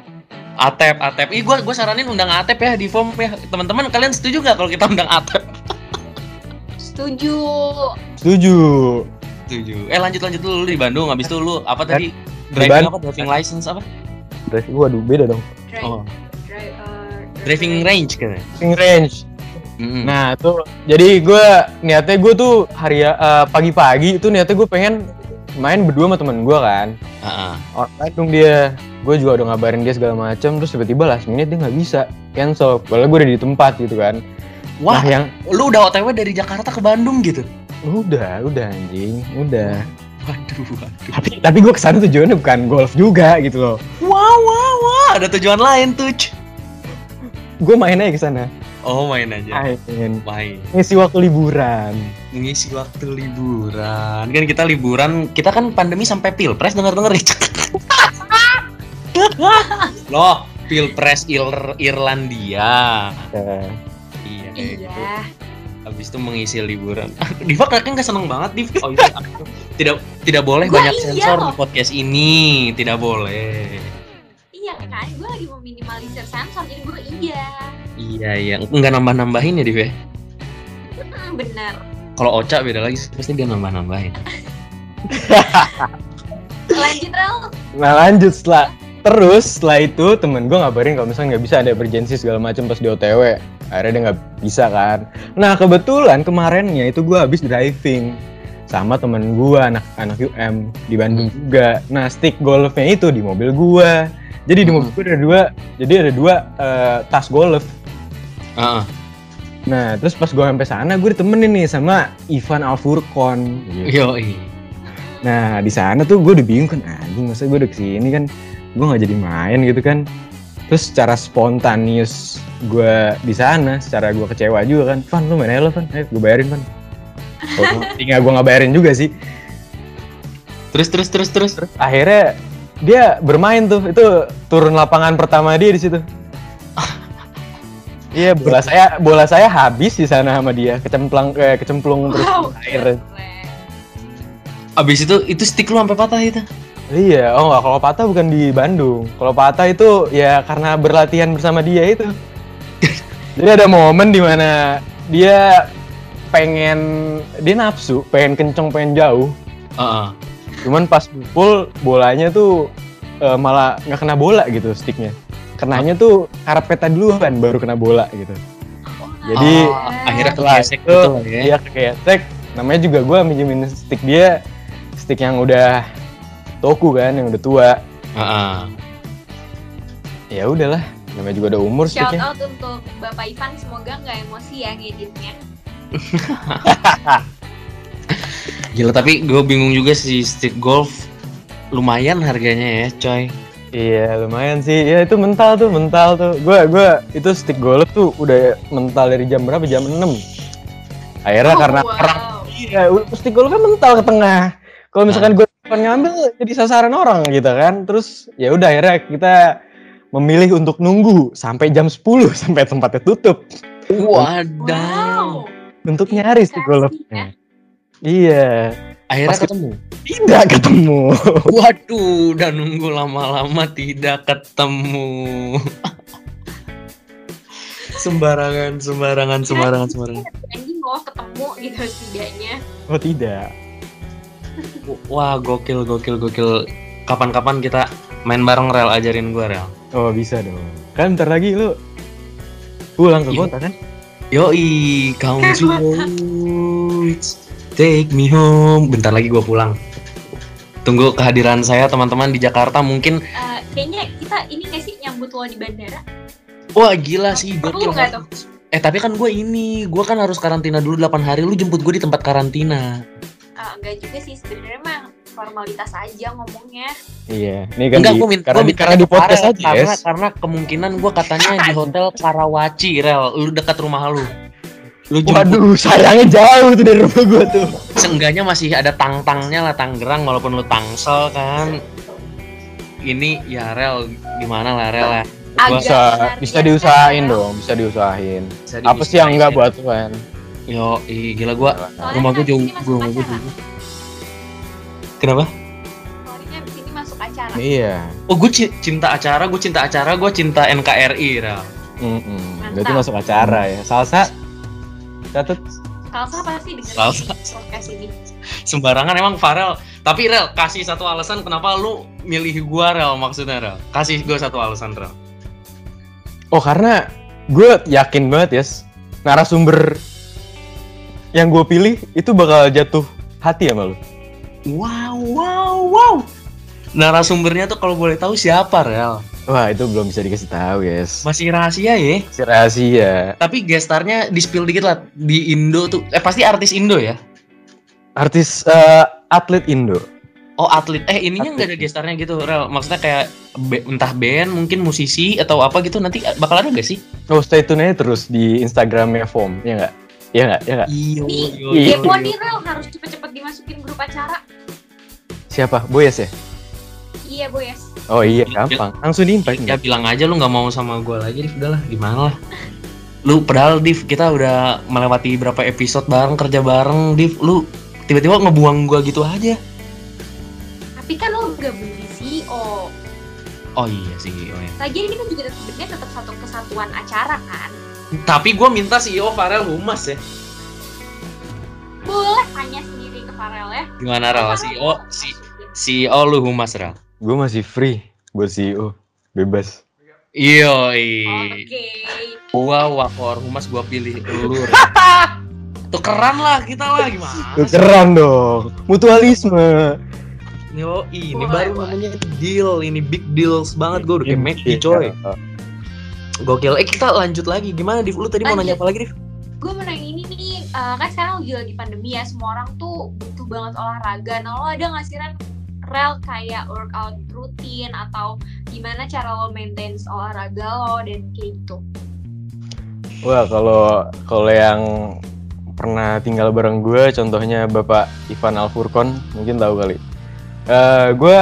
Atep, Atep. Ih, gua gua saranin undang Atep ya di form ya. Teman-teman kalian setuju nggak kalau kita undang Atep? Setuju. setuju. Setuju. Eh lanjut lanjut dulu lu di Bandung habis itu lu apa tadi? Di Driving apa? Driving license apa? Driving gua aduh beda dong. Drive, Oh. drive, uh, Driving range kan. Driving range. Nah tuh jadi gue niatnya gue tuh hari eh, pagi-pagi itu niatnya gue pengen main berdua sama temen gue kan. Orang Bandung dia gue juga udah ngabarin dia segala macam terus tiba-tiba last minute dia nggak bisa cancel padahal gue udah di tempat gitu kan Wah, nah yang lu udah OTW dari Jakarta ke Bandung gitu. Udah udah anjing udah Waduh, waduh. tapi tapi gue ke sana tujuannya bukan golf juga gitu loh Wah, wah, wah, ada tujuan lain tuh. Gue main aja ke sana Oh, main aja. main Main. ngisi waktu liburan Ngisi waktu liburan. Kan kita liburan, kita kan pandemi sampai Pilpres denger-denger ya. Loh, Pilpres Ir Irlandia. Ya. Iya, kayak gitu. Habis itu mengisi liburan. Diva kayaknya nggak seneng banget, Div. Oh, iya. tidak tidak boleh Gua banyak iya sensor di podcast ini. Tidak boleh. Iya kan, gue lagi meminimalisir sensor jadi gue iya. Iya, iya. Nggak nambah-nambahin ya, Div ya? Hmm, bener. Kalau Ocha beda lagi, pasti dia nambah-nambahin. Lanjut Rel. nah lanjut setelah terus setelah itu temen gue ngabarin kalau misalnya nggak bisa ada emergency segala macam pas di OTW akhirnya dia nggak bisa kan nah kebetulan kemarinnya itu gue habis driving sama temen gue anak anak UM di Bandung juga nah stick golfnya itu di mobil gue jadi di Hmm. mobil gue ada dua jadi ada dua eh, tas golf ah. nah terus pas gue sampai sana gue ditemenin nih sama Ivan Alfurkon gitu. Yoi. Nah di sana tuh gue udah bingung kan anjing masa gue udah ke sini kan gue nggak jadi main gitu kan. Terus secara spontanius gue di sana, secara gue kecewa juga kan. Van lu main aja lo Van, ayo gue bayarin Van. Tinggal gue nggak bayarin juga sih. Terus terus terus terus. Akhirnya dia bermain tuh, itu turun lapangan pertama dia di situ. Iya bola saya bola saya habis di sana sama dia kecemplang eh, kecemplung terus Wow. air. keren. Abis itu itu stick lu sampai patah itu. Iya, oh nggak, kalau patah bukan di Bandung. Kalau patah itu ya karena berlatihan bersama dia itu. Jadi ada momen di mana dia pengen dia nafsu, pengen kenceng, pengen jauh. Heeh. Cuman pas pukul bolanya tuh eh, malah nggak kena bola gitu sticknya. Kenanya tuh karpetnya duluan baru kena bola gitu. Jadi Oh, akhirnya kegesek itu gitu ya. dia kegesek. Namanya juga gue minjemin stick dia, stick yang udah toku kan, yang udah tua. Heeh. Ya udahlah, namanya juga udah umur Shout sticknya. out untuk Bapak Ivan, semoga nggak emosi ya ngeditnya. Gila tapi gue bingung juga sih stick golf lumayan harganya ya coy. Iya lumayan sih, ya itu mental tuh, mental tuh. Gue gua itu stick golf tuh udah mental dari jam berapa? Jam 6 Akhirnya Oh, karena wow. orang iya, stick golf kan mental ke tengah. Kalau misalkan gue ngambil jadi sasaran orang gitu kan. Terus ya udah akhirnya kita memilih untuk nunggu sampai jam 10 sampai tempatnya tutup Wadaw. untuk nyari stick golfnya. Iya, Akhirnya Pas ketemu. tidak ketemu. Waduh, udah nunggu lama-lama tidak ketemu. sembarangan, sembarangan, sembarangan, sembarangan. Anjing loh ketemu gitu setidaknya. Oh tidak. Wah, gokil, gokil, gokil. Kapan-kapan kita main bareng Rel ajarin gua Rel. Oh bisa dong. Kan ntar lagi lu pulang ke Iya. kota kan? Yoi, count words, take me home. Bentar lagi gua pulang. Tunggu kehadiran saya teman-teman di Jakarta mungkin Eh, kayaknya kita ini nggak sih nyambut lo di bandara? Wah gila sih Perlu gokil? Eh tapi kan gue ini, gue kan harus karantina dulu 8 hari, lu jemput gue di tempat karantina. Eh, enggak juga sih sebenarnya mah formalitas aja ngomongnya. Iya. Ini kan Enggak, di, gue minta karena, gua di, minta karena di podcast aja karena, yes. karena kemungkinan gue katanya di hotel Karawaci, Rel, lu dekat rumah lu. Lu jemput, Waduh, sayangnya jauh tuh dari rumah gua tuh. seenggaknya masih ada tang-tangnya lah Tangerang walaupun lu Tangsel kan. Ini ya Rel, gimana lah Rel ya. Bisa, bisa ya, diusahain dong, bisa diusahain. bisa Apa sih yang diusahain. enggak buat tuan? Yo, ih, gila gua Soalnya rumah gua jauh, masuk rumah gua jauh. Kenapa? Soalnya abis ini masuk acara. Iya. Oh, gue cinta acara, gue cinta acara, gue cinta NKRI, Rel. Mm-mm. Mantap. Berarti masuk acara ya. Salsa catet. Salsa pasti dengerin Salsa. podcast ini. sembarangan emang Farel tapi Rel kasih satu alasan kenapa lu milih gua Rel maksudnya Rel kasih gua satu alasan Rel Oh karena gue yakin banget yes narasumber yang gue pilih itu bakal jatuh hati sama lu. wow wow wow narasumbernya tuh kalau boleh tahu siapa Rel Wah itu belum bisa dikasih tahu yes. masih rahasia ya Masih rahasia. tapi gestarnya di spill dikit lah di Indo tuh eh pasti artis Indo ya Artis eh, atlet Indo. oh atlet eh ininya nggak ada gestarnya gitu Rel maksudnya kayak be- entah band mungkin musisi atau apa gitu nanti bakal ada gak sih Oh stay tune aja terus di Instagramnya FOM, ya nggak? Iya nggak? Iya nggak? Iya. iyo. nih Rel harus cepet-cepet dimasukin grup acara. Siapa? Boyes ya? Iya Boyes. Oh iya, Iya. gampang. Langsung di invite ya bilang aja lu nggak mau sama gua lagi Div udahlah gimana lah lu padahal Div kita udah melewati berapa episode bareng kerja bareng Div lu tiba-tiba ngebuang gua gitu aja Tapi kan lo gabung di CEO. oh iya sih oh iya. Lagian ini kan juga sebenarnya tetap satu kesatuan acara kan. Tapi gua minta CEO Farel Humas ya Boleh tanya sendiri ke Farel ya. gimana Rel CEO si CEO lu Humas Rel Gue masih free buat CEO. Bebas. iyo Oke. gua wakor Humas gua pilih lu tukeran lah kita lah gimana keren dong. Mutualisme. Yo, ini Boleh, baru namanya deal, ini big deals banget gue udah kayak Iya. coy. Gokil. Eh kita lanjut lagi. Gimana Div? Lu tadi mau nanya Lanjut. apa lagi Div? Gue mau nanya ini nih, eh, kan sekarang lagi lagi pandemi ya, semua orang tuh butuh banget olahraga. Nah lo ada nggak sih Ren, rel kayak workout rutin atau gimana cara lo maintain olahraga lo dan kayak gitu? Wah kalau kalau yang pernah tinggal bareng gue, contohnya Bapak Ivan Alfurkon, mungkin tahu kali. Eh gue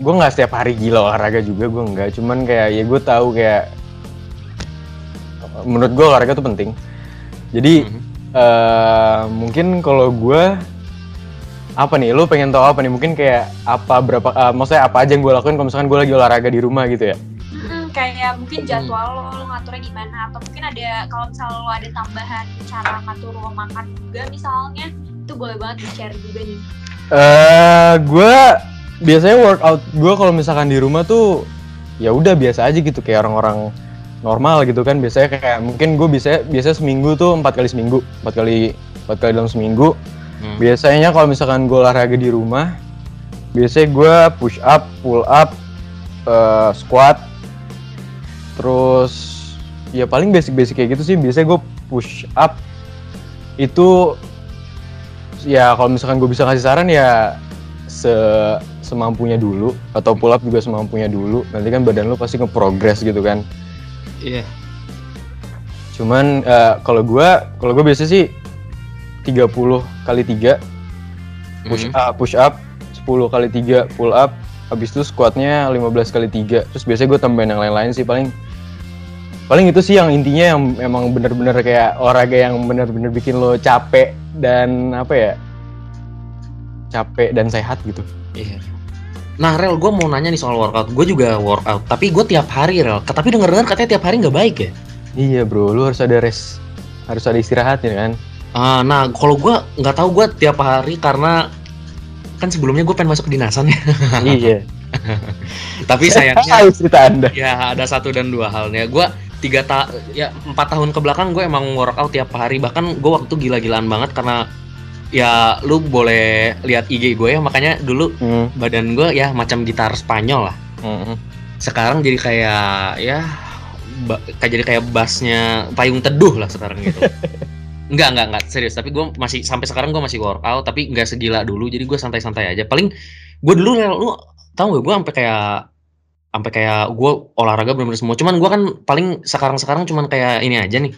gue nggak setiap hari gila olahraga juga, gue nggak. Cuman kayak ya gue tahu kayak menurut gue olahraga tuh penting. Jadi Mhm. eh mungkin kalau gue apa nih? Lu pengen tahu apa nih? Mungkin kayak apa berapa? eh, maksudnya apa aja yang gue lakuin kalau misalkan gue lagi olahraga di rumah gitu ya? Mm-mm, kayak mungkin jadwal lo, lo ngaturnya gimana atau mungkin ada kalau misalnya lo ada tambahan cara ngatur lo makan juga misalnya itu boleh banget di share juga nih Eh, gue biasanya workout gue kalau misalkan di rumah tuh ya udah biasa aja gitu kayak orang-orang normal gitu kan. Biasanya kayak mungkin gue bisa biasa seminggu tuh empat kali seminggu empat kali empat kali dalam seminggu. Hmm. biasanya kalau misalkan gue olahraga di rumah biasanya gue push up pull up eh, squat. Terus ya paling basic-basic kayak gitu sih. Biasanya gue push up itu ya kalau misalkan gue bisa kasih saran ya se semampunya dulu. Atau pull up juga semampunya dulu. Nanti kan badan lu pasti nge-progress gitu kan Iya. cuman eh, kalau gue kalau gue biasa sih 30 kali 3 push Hmm. up push up 10 kali 3 pull up habis itu squatnya 15 kali 3 terus biasanya gue tambahin yang lain-lain sih paling paling itu sih yang intinya yang emang bener-bener kayak olahraga yang bener-bener bikin lo capek dan apa ya capek dan sehat gitu Iya. Nah, Rel, gue mau nanya nih soal workout. Gue juga workout, tapi gue tiap hari, Rel. Tapi denger-dengar katanya tiap hari nggak baik ya? iya bro lu harus ada rest harus ada istirahatnya kan Ah, nah, kalau gue nggak tahu gue tiap hari karena kan sebelumnya gue pengen masuk kedinasan ya. iya tapi sayangnya cerita anda ya ada satu dan dua halnya. Gue tiga ta ya empat tahun ke belakang gue emang workout tiap hari. Bahkan gue waktu gila-gilaan banget karena ya lu boleh lihat IG gue ya. Makanya dulu Hmm, badan gue ya macam gitar Spanyol lah. hmm, sekarang jadi kayak ya kayak jadi kayak bassnya payung teduh lah sekarang gitu Enggak, enggak, enggak, serius. Tapi gue masih, sampai sekarang gue masih workout, tapi nggak segila dulu. Jadi gue santai-santai aja. Paling, gue dulu, lu tau gak, gue sampai kayak, sampai kayak gue olahraga bener-bener semua. Cuman gue kan paling sekarang-sekarang cuman kayak ini aja nih.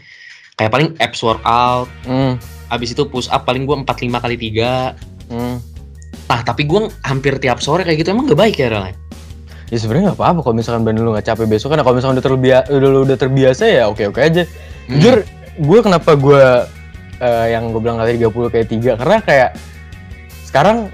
Kayak paling abs workout, Hmm, abis itu push up paling gue 45 kali 3. hmm. Nah, tapi gue hampir tiap sore kayak gitu, emang gak baik ya, Rel? Ya sebenarnya nggak apa-apa kalau misalkan badan lu nggak capek besok kan kalau misalkan udah terbiasa udah, udah terbiasa ya oke-oke aja. Hmm. Jujur gue kenapa gue eh, yang gue bilang kali 30 kayak tiga karena kayak sekarang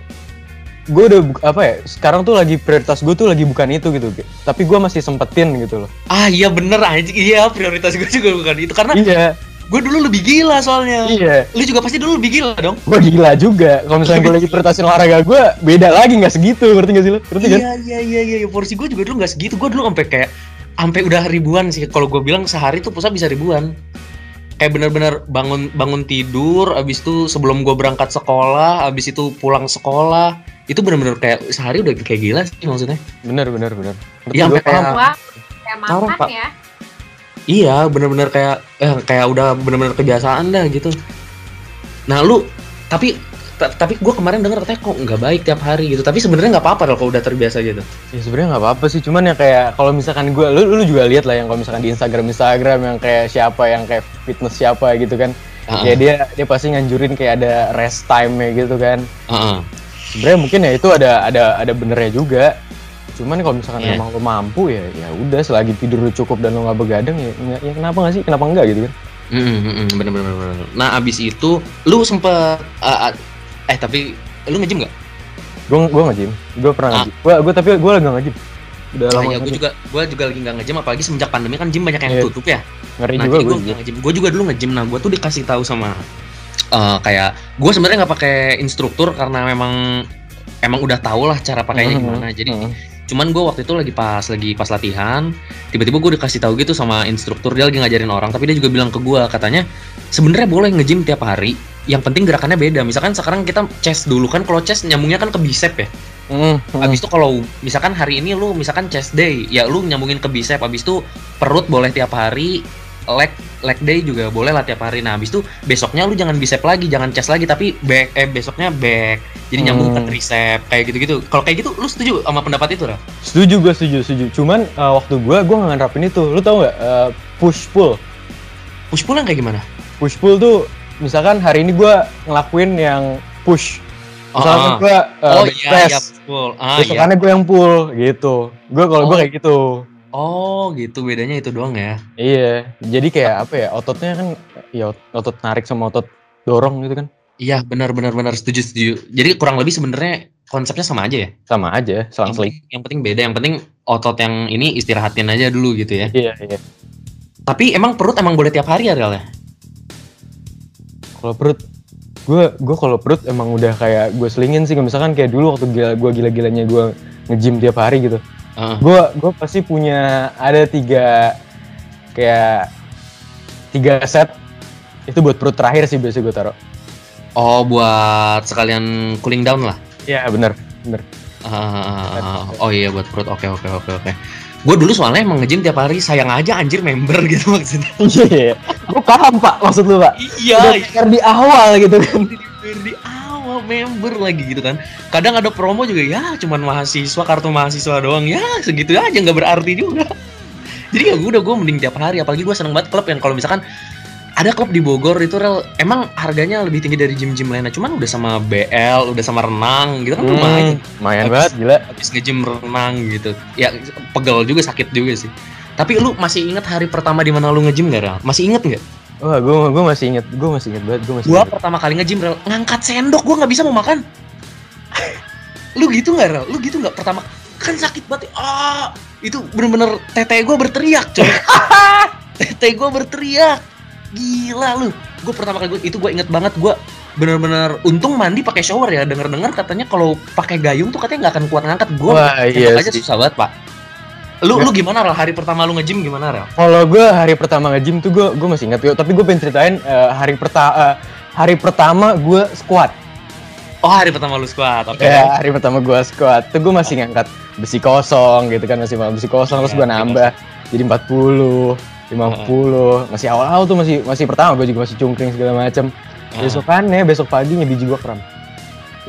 gue udah apa ya sekarang tuh lagi prioritas gue tuh lagi bukan itu gitu tapi gue masih sempetin gitu loh Ah iya bener aja, iya prioritas gue juga bukan itu. Karena iya gue dulu lebih gila soalnya. iya Lu juga pasti dulu lebih gila dong. gue gila juga kalau misalnya gue lagi prioritasin olahraga gue beda lagi nggak segitu ngerti gak sih lo ngerti kan Iya iya iya iya porsi gue juga dulu nggak segitu. Gue dulu sampai kayak sampai udah ribuan sih. Kalau gue bilang sehari tuh pusat bisa ribuan. Kayak bener-bener bangun bangun tidur, abis itu sebelum gue berangkat sekolah, abis itu pulang sekolah, itu bener-bener kayak sehari udah kayak gila sih maksudnya. bener bener bener Iya, sampai kayak-. Wah, kayak makan ya. Iya, bener-bener kayak eh, kayak udah bener-bener kebiasaan dah gitu. Nah lu tapi ta- tapi gue kemarin denger katanya kok nggak baik tiap hari gitu. Tapi sebenarnya nggak apa-apa kalau udah terbiasa gitu. Ya sebenarnya nggak apa-apa sih, cuman ya kayak kalau misalkan gue, lu, lu juga lihat lah yang kalau misalkan di Instagram Instagram yang kayak siapa yang kayak fitness siapa gitu kan, Heeh. ya dia dia pasti nganjurin kayak ada rest time nya gitu kan. Heeh. Sebenarnya mungkin ya itu ada ada ada benernya juga. Cuman kalau misalkan Iya. emang lo mampu ya ya udah selagi tidur lu cukup dan lo nggak begadang ya, ya, ya kenapa nggak sih? Kenapa enggak gitu kan? Mm, mm, mm, bener, bener bener. Nah abis itu lu sempet uh, uh, eh tapi lu ngejim nggak? Gue gue nggak gym, gue pernah Ah. nge-gym. Gue gue tapi gue lagi nggak gym. Udah Nah, lama ya gue juga gue juga lagi nggak ngejim apalagi semenjak pandemi kan gym banyak yang Iya. tutup ya. ngeri Nah juga gue. ngejim. Gue juga dulu ngejim. Nah gue tuh dikasih tahu sama eh, kayak gue sebenarnya nggak pakai instruktur karena memang emang udah tau lah cara pakainya Mhm, gimana. Jadi mhm. Cuman gue waktu itu lagi pas lagi pas latihan tiba-tiba gue dikasih tahu gitu sama instruktur dia lagi ngajarin orang tapi dia juga bilang ke gue katanya sebenarnya boleh nge-gym tiap hari yang penting gerakannya beda misalkan sekarang kita chest dulu kan kalau chest nyambungnya kan ke bicep ya Mhm, mhm. Abis itu kalau misalkan hari ini lu misalkan chest day, ya lu nyambungin ke bicep. Abis itu perut boleh tiap hari, leg leg day juga boleh lah tiap hari. Nah, abis itu besoknya lu jangan bicep lagi, jangan chest lagi, tapi back eh besoknya back. Jadi nyambung ke Hmm. tricep kayak gitu-gitu. Kalau kayak gitu, lu setuju sama pendapat itu, Ra? Setuju gue setuju setuju. Cuman eh, waktu gue gue nggak nerapin itu. Lu tau nggak eh, push pull? Push pull yang kayak gimana? Push pull tuh misalkan hari ini gue ngelakuin yang push. Misalkan Ah, ah. gue oh bench iya, press. iya, pull. Ah, iya. Besokannya gue yang pull gitu. Gue kalau gue Oh. kayak gitu. Oh, gitu bedanya itu doang ya. Iya. Jadi kayak apa ya? Ototnya kan ya ot- otot narik sama otot dorong gitu kan. Iya benar benar benar setuju setuju. Jadi kurang lebih sebenarnya konsepnya sama aja ya. sama aja selang Yang seling penting, yang penting beda. Yang penting otot yang ini istirahatin aja dulu gitu ya. iya iya Tapi emang perut emang boleh tiap hari ya Rel ya? kalau perut gue gue kalau perut emang udah kayak gue selingin sih misalkan kayak dulu waktu gila, gue gila-gilanya gue nge-gym tiap hari gitu Gue gue pasti punya ada tiga kayak tiga set itu buat perut terakhir sih biasa gue taruh Oh buat sekalian cooling down lah. iya bener bener Ah, oh iya buat perut. Oke oke oke oke. Gue dulu soalnya emang nge-gym tiap hari sayang aja anjir member gitu maksudnya. iya gue paham pak maksud lu pak Iya, di awal gitu kan di awal member lagi gitu kan. Kadang ada promo juga ya cuman mahasiswa kartu mahasiswa doang ya segitu aja nggak berarti juga. Jadi ya gue udah gue mending tiap hari apalagi gue seneng banget klub yang kalau misalkan ada klub di Bogor itu rel emang harganya lebih tinggi dari gym-gym lainnya cuman udah sama BL udah sama renang gitu kan lumayan Hmm, lumayan Habis- banget gila habis nge-gym renang gitu ya pegel juga sakit juga sih tapi lu masih inget hari pertama di mana lu nge-gym gak Rel? Masih inget nggak? Wah gue gue masih inget gue masih inget banget gue masih Gua inget. pertama kali nge-gym Rel, ngangkat sendok gua nggak bisa mau makan. lu gitu nggak Rel? Lu gitu nggak pertama kan sakit banget. Ah, itu bener-bener tete gua berteriak coy. tete gua berteriak. Gila lu. Gue pertama kali gua, itu gue inget banget gue bener-bener untung mandi pakai shower ya denger-dengar katanya kalau pakai gayung tuh katanya nggak akan kuat ngangkat gue Wah, iya aja sih. susah banget pak lu lu gimana Rel? hari pertama lu nge-gym gimana Rel? Kalau gue hari pertama nge-gym tuh gue gue masih ingat yo, tapi gue pengen ceritain eh, hari pertama hari pertama gue squat. oh hari pertama lu squat oke Ya, hari pertama gue squat tuh gue masih ngangkat besi kosong gitu kan masih besi kosong terus Iya, gue besi nambah jadi 40 50 masih awal-awal tuh masih masih pertama gue juga masih cungkring segala macem Ah. besokannya besok paginya biji gue kram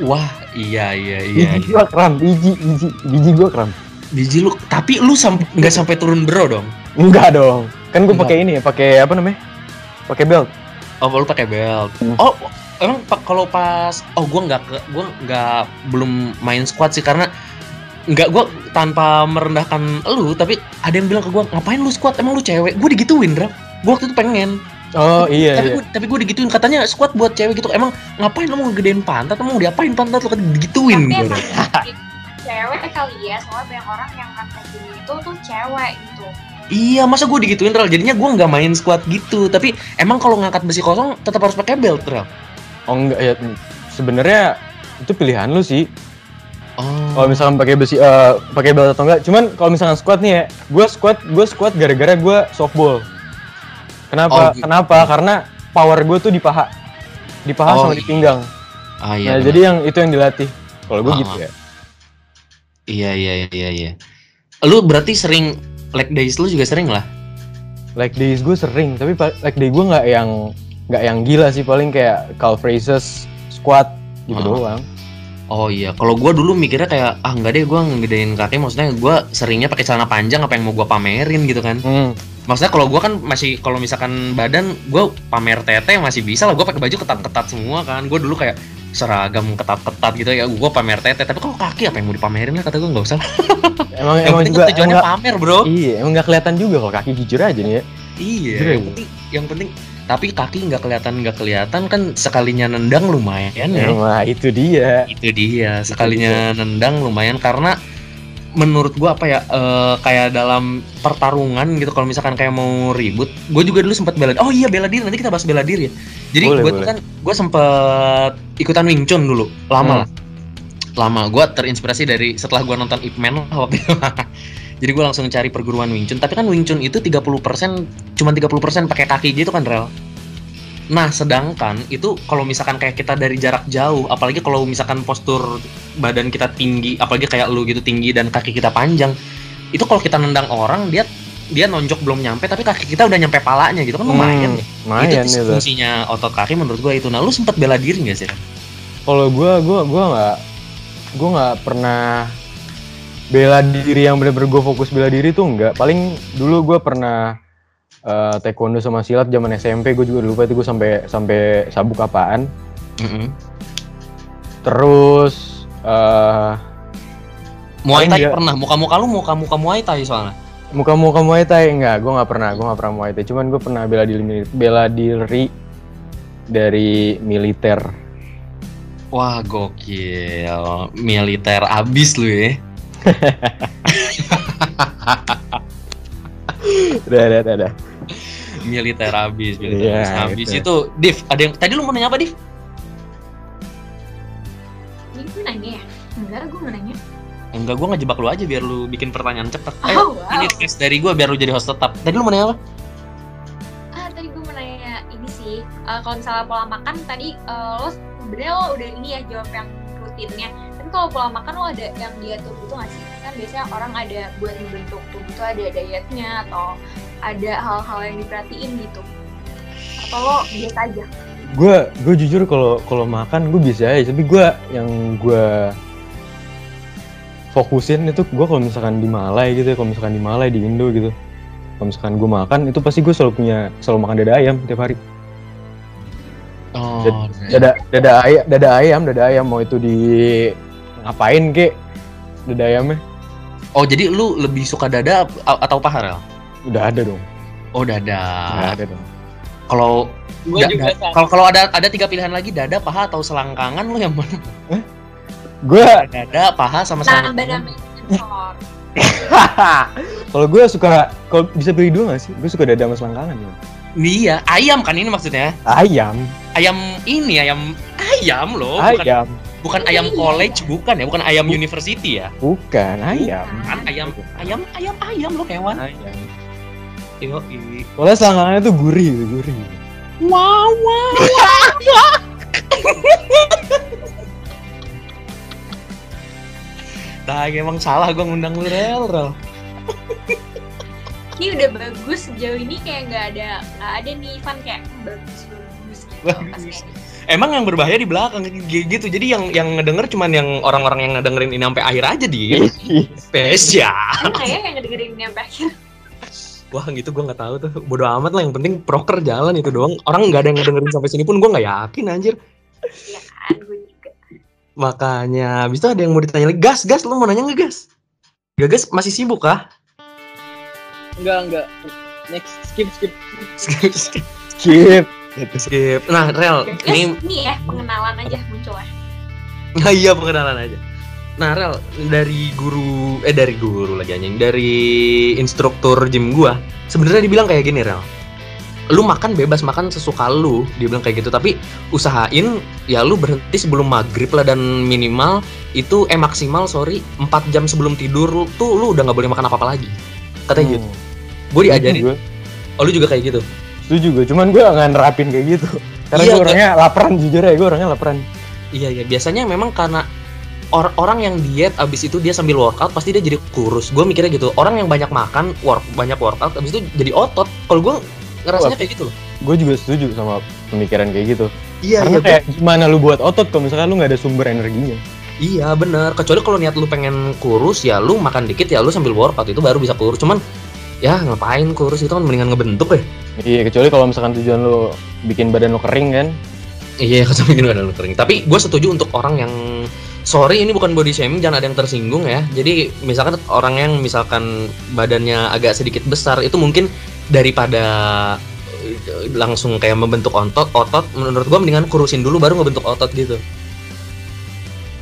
wah iya iya iya, biji iya. gue kram biji biji biji gue kram biji lu tapi lu sam- nggak sampai turun bro dong? Enggak dong. Kan gue pakai ini ya pakai apa namanya? Pakai belt. Oh, lu pakai belt. Hmm. Oh, emang pa- kalau pas oh gua nggak ke gua nggak belum main squat sih karena nggak gua tanpa merendahkan lu tapi ada yang bilang ke gua ngapain lu squat emang lu cewek? Gua digituin Raf gua waktu itu pengen. Oh iya tapi iya. gua, tapi gua digituin. Katanya squat buat cewek gitu. Emang ngapain lu mau gedein pantat? Emang mau diapain pantat lu? Kan digituin Tapi emang. cewek kali ya, soalnya banyak orang yang ngangkat gini itu tuh cewek gitu. iya masa gua digituin Rel? Jadinya gua nggak main squat gitu. Tapi emang kalau ngangkat besi kosong tetap harus pakai belt Rel? Oh enggak ya sebenarnya itu pilihan lu sih. Oh. Kalau misalkan pakai besi eh, pakai belt atau enggak cuman kalau misalkan squat nih ya gue squat gue squat gara-gara gue softball. Kenapa? Oh, gitu. kenapa? Karena power gue tuh di paha. Di paha Oh, sama di iya. pinggang. Ah, iya, nah benar. jadi yang itu yang dilatih. Kalau gue Ah, gitu ya Iya iya iya iya. Lu berarti sering leg days lu juga sering lah. leg days gue sering tapi leg day gue nggak yang nggak yang gila sih paling kayak calf raises squat gitu Ah. doang Oh iya, kalau gua dulu mikirnya kayak ah nggak deh gua ngegedein kaki maksudnya gua seringnya pakai celana panjang apa yang mau gua pamerin gitu kan. hmm. Maksudnya kalau gua kan masih kalau misalkan badan gua pamer tete masih bisa lah gua pakai baju ketat-ketat semua kan. Gua dulu kayak seragam ketat-ketat gitu ya. Gua pamer tete tapi kalau kaki apa yang mau dipamerin lah? Kata gua nggak usah emang yang emang juga tujuannya emang nggak- pamer bro. Iya emang nggak kelihatan juga kalau kaki jujur aja nih ya. Iya Jujur yang aja. penting yang penting tapi kaki nggak kelihatan nggak kelihatan kan sekalinya nendang lumayan ya. Wah itu dia. Itu dia sekalinya nendang lumayan karena menurut gua apa ya eh, kayak dalam pertarungan gitu kalau misalkan kayak mau ribut gue juga dulu sempat bela oh iya bela diri nanti kita bahas bela diri ya. Jadi gue tuh kan gue sempet ikutan Wing Chun dulu lama Hmm. lah. Lama gue terinspirasi dari setelah gua nonton Ip Man lah waktu itu. Jadi gue langsung cari perguruan Wing Chun. Tapi kan Wing Chun itu 30% cuman 30% pakai kaki gitu kan rel Nah, sedangkan itu kalau misalkan kayak kita dari jarak jauh, apalagi kalau misalkan postur badan kita tinggi, apalagi kayak lu gitu tinggi dan kaki kita panjang, itu kalau kita nendang orang dia dia nonjok belum nyampe tapi kaki kita udah nyampe palanya gitu kan lumayan. Hmm, ya. lumayan itu itu fungsinya otot kaki menurut gua itu. Nah, lu sempat bela diri nggak sih? Kalau gue gue gue nggak gue nggak pernah bela diri yang bener-bener gue fokus bela diri tuh enggak paling dulu gue pernah eh, taekwondo sama silat zaman SMP gue juga lupa itu gue sampai sampai sabuk apaan Mm-mm. terus eh Muay Thai pernah, muka-muka lu muka-muka Muay Thai soalnya. muka-muka muay thai enggak gue nggak pernah gue nggak pernah muay thai cuman gue pernah bela diri bela diri dari militer Wah gokil, militer abis lu ya. Udah, udah, udah, udah. Militer abis, militer Iya, abis itu. itu. Div, ada yang tadi lu mau nanya apa Div? Ini gue nanya ya? Enggak, gue nggak nanya. Enggak, gua ngejebak lu aja biar lu bikin pertanyaan cepet. Oh, Ayo, wow. ini tes dari gua biar lu jadi host tetap. Tadi lu mau nanya apa? Ah, tadi gue mau nanya ini sih. eh, kalau misalnya pola makan tadi eh, lo sebenarnya lo udah ini ya jawab yang rutinnya. Tapi kalau pola makan lo ada yang diatur gitu nggak sih? Kan biasanya orang ada buat membentuk tubuh itu ada dietnya atau ada hal-hal yang diperhatiin gitu. Atau lo biasa aja? gue gue jujur kalau kalau makan gue bisa aja. Tapi gue yang gue fokusin itu gue kalau misalkan di Malai gitu ya kalau misalkan di Malai di Indo gitu. Kalau misalkan gue makan itu pasti gue selalu punya selalu makan dada ayam tiap hari. Oh, dada dada ayam dada ayam dada ayam. Mau itu di ngapain kek? Dada ayamnya. Oh jadi lu lebih suka dada atau paha Rel? Udah ada dong. Oh dada. udah ada dong. Kalau kalau kalau ada ada tiga pilihan lagi dada, paha atau selangkangan lu yang mana? gue Dada, paha sama Nambah selangkangan. kalau gue suka kalau bisa pilih dua gak sih? Gue suka dada sama selangkangan ya Iya, ayam kan ini maksudnya. ayam. Ayam ini ayam ayam loh, bukan ayam. bukan ayam college bukan ya, bukan ayam university ya. bukan ayam. Kan ayam ayam ayam ayam lo hewan. ayam Yo, i- Soalnya selangkangannya tuh gurih, gurih. Wow, wow. Nah, emang salah gue ngundang lu rel, rel. Ini udah bagus sejauh ini kayak nggak ada nggak ada nih Ivan kayak "Hmm, bagus bagus gitu. Bagus. gitu. Emang yang berbahaya di belakang kayak gitu. Jadi yang yang ngedenger cuman yang orang-orang yang ngedengerin ini sampai akhir aja di spesial. Emang kayak yang ngedengerin ini sampai akhir. Wah gitu gue nggak tahu tuh. Bodoh amat lah. Yang penting proker jalan itu doang. Orang nggak ada yang ngedengerin sampai sini pun gue nggak yakin anjir. Iya kan, gue juga. Makanya, habis itu ada yang mau ditanya lagi. Gas, gas, lu mau nanya nggak gas? Gak gas masih sibuk kah? Enggak, enggak. Next, skip, skip. skip, skip, Skip. skip. Nah, Rel, ini ini ya pengenalan aja muncul ya. Nah, iya pengenalan aja. Nah, Rel, dari guru eh dari guru lagi anjing, dari instruktur gym gua, sebenarnya dibilang kayak gini, Rel. Lu makan bebas makan sesuka lu, dia bilang kayak gitu, tapi usahain ya lu berhenti sebelum maghrib lah dan minimal itu eh maksimal sorry 4 jam sebelum tidur lu tuh lu udah nggak boleh makan apa-apa lagi. Katanya gitu. Gue diajarin. Gue Oh, lu juga kayak gitu. setuju gue, cuman gue nggak nerapin kayak gitu. Karena Iya, gue orangnya laparan jujur ya, gue orangnya laparan. Iya iya biasanya memang karena or- orang yang diet abis itu dia sambil workout pasti dia jadi kurus. Gue mikirnya gitu. Orang yang banyak makan, work banyak workout abis itu jadi otot. Kalau gue ngerasanya kayak gitu loh. Gue juga setuju sama pemikiran kayak gitu. Iya Karena kayak gimana lu buat otot kalau misalkan lu nggak ada sumber energinya. Iya bener. Kecuali kalau niat lu pengen kurus ya lu makan dikit ya lu sambil workout itu baru bisa kurus. Cuman ya ngapain kurus itu kan mendingan ngebentuk ya. Iya, kecuali kalau misalkan tujuan lu bikin badan lu kering kan. Iya, kata bikin badan lu kering. Tapi gue setuju untuk orang yang sorry ini bukan body shaming, jangan ada yang tersinggung ya. Jadi misalkan orang yang misalkan badannya agak sedikit besar itu mungkin daripada eh, langsung kayak membentuk otot, otot menurut gue mendingan kurusin dulu baru ngebentuk otot gitu.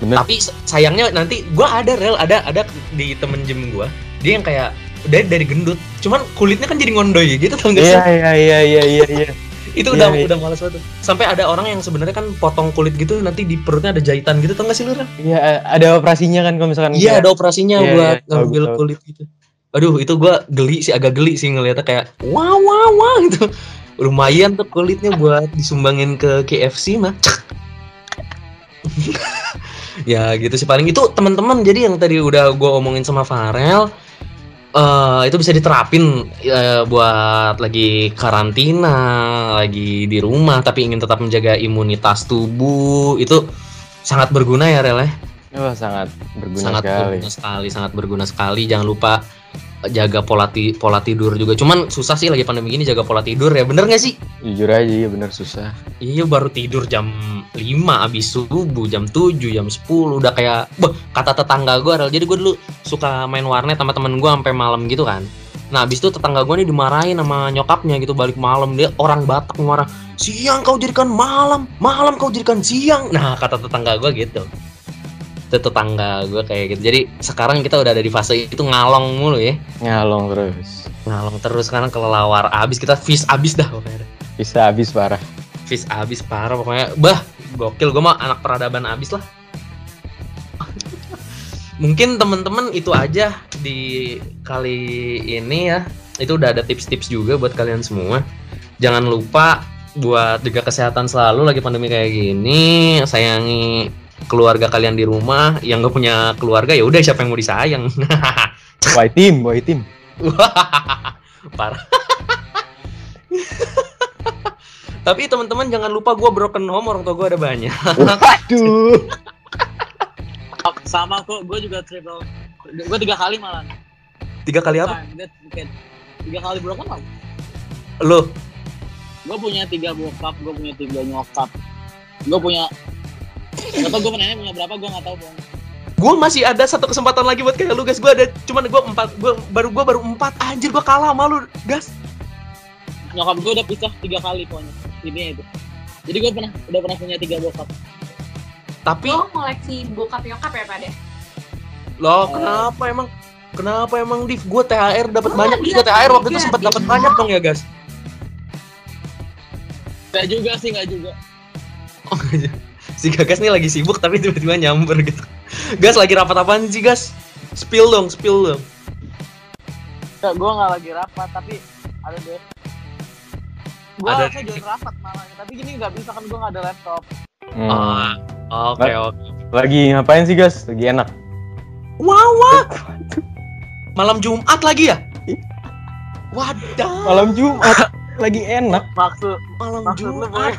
Bener. Tapi sayangnya nanti gue ada rel ada ada di temen gym gue dia yang kayak dari dari gendut, cuman kulitnya kan jadi ngondoy gitu tau gak sih? Iya, iya, iya, iya, iya, iya. Itu Iya, udah iya. udah malas banget. Sampai ada orang yang sebenarnya kan potong kulit gitu nanti di perutnya ada jahitan gitu tau gak sih lu? Iya, ada operasinya kan kalau misalkan iya kayak- ada operasinya Iya, buat iya, tahu, ngambil kulit gitu. Aduh itu gua geli sih agak geli sih ngeliatnya kayak wah wah wah gitu. Lumayan tuh kulitnya buat disumbangin ke KFC mah. Ya gitu sih paling itu teman-teman. Jadi yang tadi udah gua omongin sama Farel eh itu bisa diterapin eh, buat lagi karantina, lagi di rumah tapi ingin tetap menjaga imunitas tubuh itu sangat berguna ya Rel ya. Wah, sangat berguna sangat sekali. berguna sekali, sangat berguna sekali. Jangan lupa jaga pola ti- pola tidur juga. Cuman susah sih lagi pandemi gini jaga pola tidur ya. Bener gak sih? Jujur aja, iya bener susah. Iya baru tidur jam 5 abis subuh jam 7 jam 10 udah kayak beh, kata tetangga gue Rel. Jadi gue dulu suka main warnet sama temen gue sampai malam gitu kan. Nah, abis itu tetangga gue nih dimarahin sama nyokapnya gitu balik malam. Dia orang Batak marah. Siang kau jadikan malam, malam kau jadikan siang. Nah, kata tetangga gue gitu. Itu tetangga gue kayak gitu. Jadi sekarang kita udah ada di fase itu ngalong mulu ya. Ngalong terus. Ngalong terus karena kelelawar abis kita fish abis dah pokoknya. Bisa habis parah. Fish abis parah pokoknya. Bah, gokil gue mah anak peradaban abis lah. Mungkin temen-temen itu aja di kali ini ya. Itu udah ada tips-tips juga buat kalian semua. Jangan lupa buat jaga kesehatan selalu lagi pandemi kayak gini. Sayangi keluarga kalian di rumah. Yang gak punya keluarga ya udah siapa yang mau disayang. Boy team, boy team. Parah. Tapi teman-teman jangan lupa gue broken home orang tua gue ada banyak. Waduh. Sama kok, gue juga triple. Gue tiga kali malah. Tiga kali apa? Kayak Tiga kali broken lah. Lo Gue punya tiga bokap, gue punya tiga nyokap. Gue punya Gak tau gue nenek punya berapa, gue gak tau bang. gue masih ada satu kesempatan lagi buat kayak lu guys gue ada cuman gue empat gue baru gue baru empat anjir gue kalah sama lu gas Nyokap gue udah pisah tiga kali pokoknya. Intinya itu. Jadi gue pernah udah pernah punya tiga bokap. tapi Lo koleksi bokap nyokap ya pada? lo kenapa emang kenapa emang div gue thr dapat Oh, banyak juga thr waktu itu juga, sempat dapat banyak dong ya guys Gak juga sih, gak juga. Si gagas nih lagi sibuk tapi tiba-tiba nyamber gitu gas lagi rapat apaan sih gas spill dong spill dong Gak, gue gak lagi rapat, tapi ada deh. Gue Ada harusnya join rapat malah, tapi gini gak bisa kan gue gak ada laptop. Hmm. Ah, oke oke Lagi ngapain sih, guys? Lagi enak. wow wow malam jumat lagi ya wadah Malam Jumat lagi enak. Maksud, malam maksud jumat.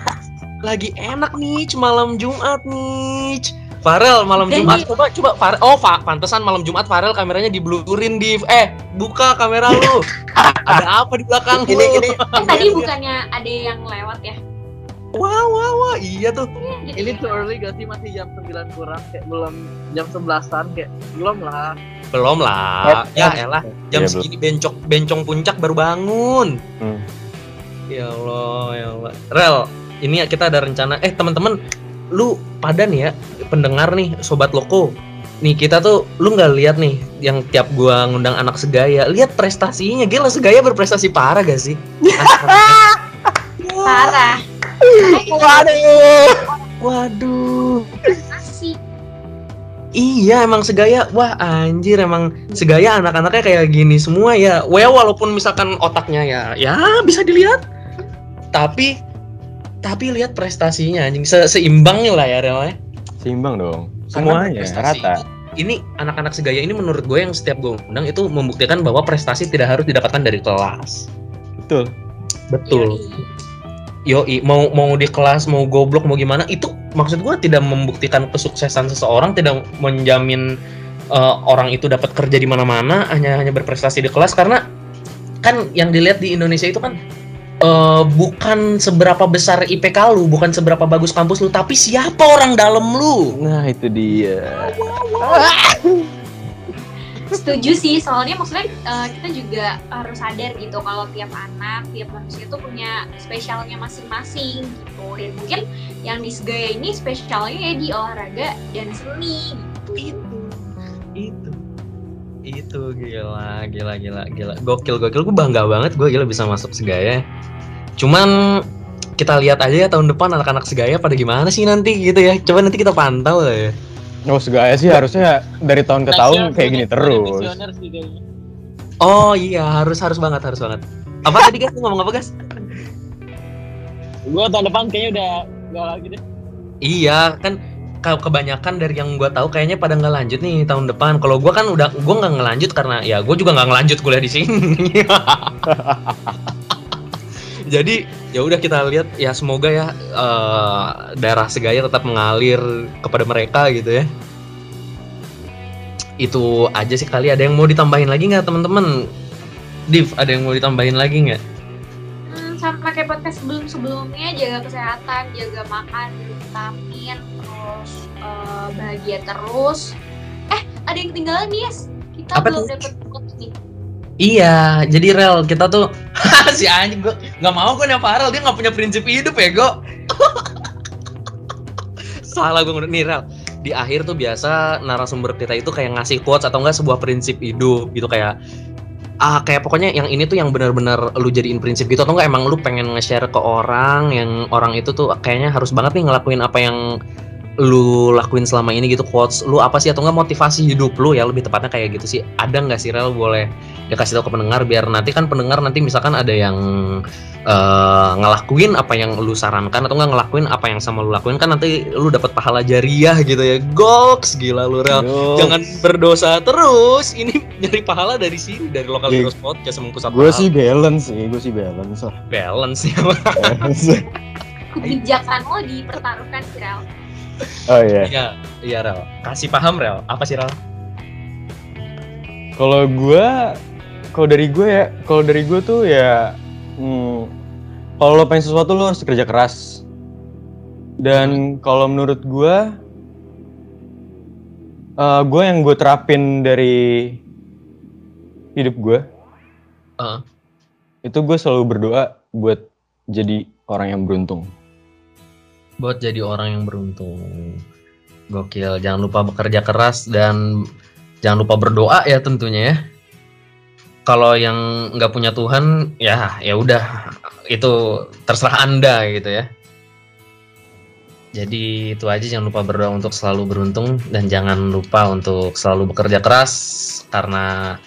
Lagi enak nih malam Jumat nih Farel malam Dan Jumat coba coba Farel oh fa pantesan malam Jumat Farel kameranya diblurin di eh buka kamera lu ada apa di belakang Ini, ini, Kan tadi bukannya ada yang lewat ya? wah wah wah iya tuh Jadi ini lewat. early gak sih? Masih jam 9 kurang, kayak belum jam 11an, kayak belum lah. belum lah ya elah jam Iya, belum. segini bencok bencong puncak baru bangun Hmm. ya Allah ya Allah Rel ini kita ada rencana. Eh teman-teman lu pada nih ya pendengar nih sobat loko. Nih kita tuh lu nggak lihat nih yang tiap gua ngundang anak segaya. Lihat prestasinya. Gila segaya berprestasi parah gak sih? Parah. Waduh. waduh. Iya emang segaya. Wah anjir emang segaya anak-anaknya kayak gini semua ya. Well walaupun misalkan otaknya ya ya bisa dilihat. Tapi tapi lihat prestasinya anjing Se seimbang lah ya Rel ya Seimbang dong. Semuanya prestasi rata. Ini anak-anak segaya ini menurut gue yang setiap gue undang itu membuktikan bahwa prestasi tidak harus didapatkan dari kelas. Betul. Betul. Yoi. Mau mau di kelas, mau goblok, mau gimana, itu maksud gue tidak membuktikan kesuksesan seseorang, tidak menjamin eh, orang itu dapat kerja di mana-mana, hanya hanya berprestasi di kelas karena kan yang dilihat di Indonesia itu kan eh, bukan seberapa besar IPK lu, bukan seberapa bagus kampus lu, tapi siapa orang dalam lu. Nah, itu dia. Setuju sih, soalnya maksudnya eh, kita juga harus sadar gitu kalau tiap anak, tiap manusia itu punya spesialnya masing-masing gitu. Dan mungkin yang di Segaya ini spesialnya ya di olahraga dan seni gitu. itu itu gila gila gila gila gokil gokil gue bangga banget gue gila bisa masuk segaya cuman kita lihat aja ya tahun depan anak-anak segaya pada gimana sih nanti gitu ya. Coba nanti kita pantau lah ya. Oh, segaya sih harusnya dari tahun ke tahun kayak gini terus. oh iya. Harus harus banget harus banget. Apa tadi guys Lu ngomong apa guys Gue tahun depan kayaknya udah gak lagi deh. iya kan ke- kebanyakan dari yang gue tahu kayaknya pada nggak lanjut nih tahun depan. Kalau gue kan udah gue nggak ngelanjut karena ya gue juga nggak ngelanjut kuliah di sini jadi ya udah kita lihat ya semoga ya eh, daerah segaya tetap mengalir kepada mereka gitu ya itu aja sih kali ada yang mau ditambahin lagi nggak teman-teman Div ada yang mau ditambahin lagi nggak Hmm, sama kayak podcast sebelum-sebelumnya jaga kesehatan, jaga makan, vitamin, terus eh, bahagia terus. Eh, ada yang ketinggalan nih, Yes. Kita Apa belum dapat nih. Iya, jadi rel kita tuh si anjing gua nggak mau gue nih Farel dia nggak punya prinsip hidup ya go. Salah gue nih rel. Di akhir tuh biasa narasumber kita itu kayak ngasih quotes atau enggak sebuah prinsip hidup gitu kayak ah kayak pokoknya yang ini tuh yang benar-benar lu jadiin prinsip gitu atau enggak emang lu pengen nge-share ke orang yang orang itu tuh kayaknya harus banget nih ngelakuin apa yang lu lakuin selama ini gitu quotes lu apa sih? Atau enggak motivasi hidup lu ya lebih tepatnya kayak gitu sih. Ada nggak sih rel? Boleh ya kasih tahu ke pendengar biar nanti kan pendengar nanti misalkan ada yang eh, ngelakuin apa yang lu sarankan atau enggak ngelakuin apa yang sama lu lakuin kan nanti lu dapat pahala jariah gitu ya. Goks! Gila lu rel. Yo, jangan berdosa terus. Ini nyari pahala dari sini dari lokal Iya. heroes podcast semengku satu gue sih balance sih, gue sih balance lah. balance ya Balance. Kebijakan lo dipertaruhkan sih, Rel. Oh iya. iya iya rel kasih paham rel apa sih rel Kalau gue, kalau dari gue ya, kalau dari gue tuh ya, hmm, kalau lo pengen sesuatu lo harus kerja keras. Dan kalau menurut gue, eh gue yang gue terapin dari hidup gue, Heeh. itu gue selalu berdoa buat jadi orang yang beruntung. Buat jadi orang yang beruntung. Gokil jangan lupa bekerja keras dan jangan lupa berdoa ya tentunya ya. Kalau yang nggak punya Tuhan ya ya udah itu terserah anda gitu ya. Jadi itu aja jangan lupa berdoa untuk selalu beruntung dan jangan lupa untuk selalu bekerja keras karena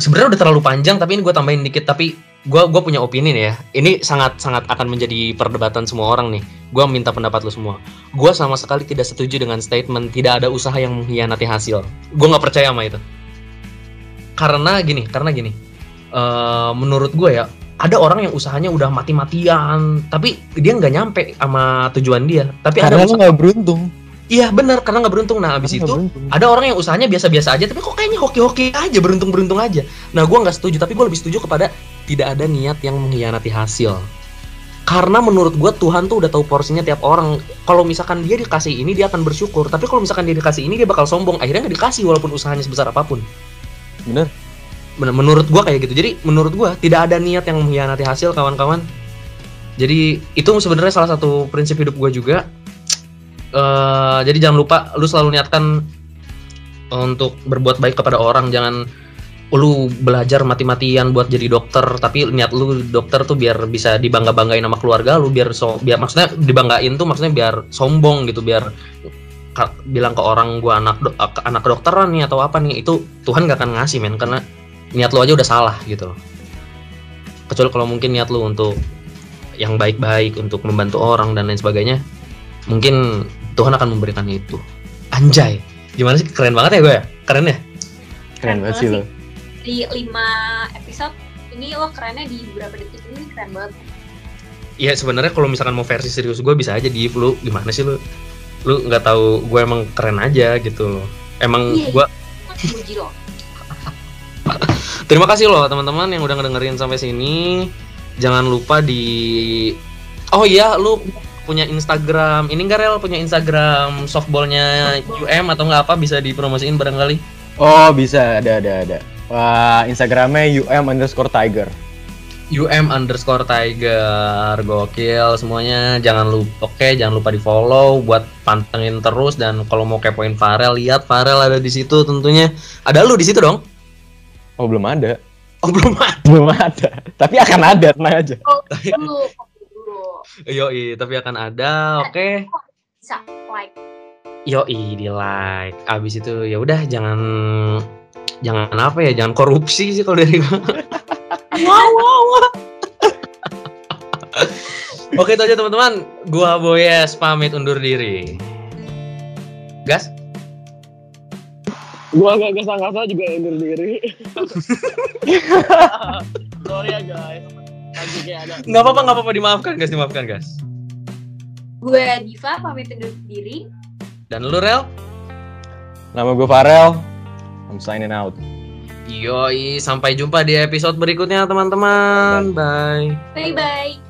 sebenarnya udah terlalu panjang tapi ini gue tambahin dikit tapi gue gue punya opini nih ya. Ini sangat sangat akan menjadi perdebatan semua orang nih. Gue minta pendapat lu semua. Gue sama sekali tidak setuju dengan statement tidak ada usaha yang mengkhianati hasil. Gue nggak percaya sama itu. Karena gini karena gini. Eh, menurut gue ya ada orang yang usahanya udah mati-matian tapi dia nggak nyampe sama tujuan dia. Tapi ada Karena lo usaha nggak beruntung. iya benar karena nggak beruntung. Nah abis Karena itu beruntung. ada orang yang usahanya biasa-biasa aja tapi kok kayaknya hoki-hoki aja beruntung-beruntung aja. Nah gue nggak setuju tapi gue lebih setuju kepada tidak ada niat yang mengkhianati hasil. Karena menurut gue Tuhan tuh udah tahu porsinya tiap orang. Kalau misalkan dia dikasih ini dia akan bersyukur. Tapi kalau misalkan dia dikasih ini dia bakal sombong. Akhirnya nggak dikasih walaupun usahanya sebesar apa pun. Bener. Bener, menurut gue kayak gitu. Jadi menurut gue tidak ada niat yang mengkhianati hasil kawan-kawan. Jadi itu sebenarnya salah satu prinsip hidup gue juga. Eh, jadi jangan lupa lu selalu niatkan untuk berbuat baik kepada orang. Jangan lu belajar mati-matian buat jadi dokter tapi niat lu dokter tuh biar bisa dibangga-banggain sama keluarga lu biar so biar maksudnya dibanggain tuh maksudnya biar sombong gitu biar ka- bilang ke orang gua anak do- ak- anak kedokteran nih atau apa nih itu Tuhan gak akan ngasih men karena niat lu aja udah salah gitu loh. Kecuali kalau mungkin niat lu untuk yang baik-baik untuk membantu orang dan lain sebagainya mungkin Tuhan akan memberikan itu. Anjay gimana sih? Keren banget ya gue ya? Keren ya? Keren banget sih lo. Di 5 episode ini lo kerennya di beberapa detik ini keren banget. Iya sebenarnya kalau misalkan mau versi serius gue bisa aja di lu gimana sih lu? Lu nggak tahu gue emang keren aja gitu loh. Emang Iya, gue lo. terima kasih loh teman-teman yang udah ngedengerin sampai sini. Jangan lupa di oh iya lu punya Instagram. Ini enggak rel? Punya Instagram softballnya UM atau nggak apa? Bisa dipromosiin barangkali. Oh bisa, ada ada ada. Wah Instagramnya um underscore tiger. UM underscore Tiger gokil semuanya jangan lupa oke jangan lupa di follow buat pantengin terus dan kalau mau kepoin Farel lihat Farel ada di situ tentunya ada lu di situ dong Oh belum ada. oh belum ada Belum ada. Tapi akan ada, tenang aja. Oh, dulu, dulu. yoi tapi akan ada oke Bisa like. yoi di like abis itu ya udah jangan jangan apa ya jangan korupsi sih kalau dari gua wow wow wow. Oke itu aja teman-teman gua Boyes pamit undur diri gas Gua gak kesangka juga undur diri. Sorry ya guys. Nggak apa-apa nggak apa-apa dimaafkan guys dimaafkan guys Gue Diva pamit undur diri. dan lu Rel Nama gue Farel. I'm signing out. Yoi sampai jumpa di episode berikutnya teman-teman bye Bye bye.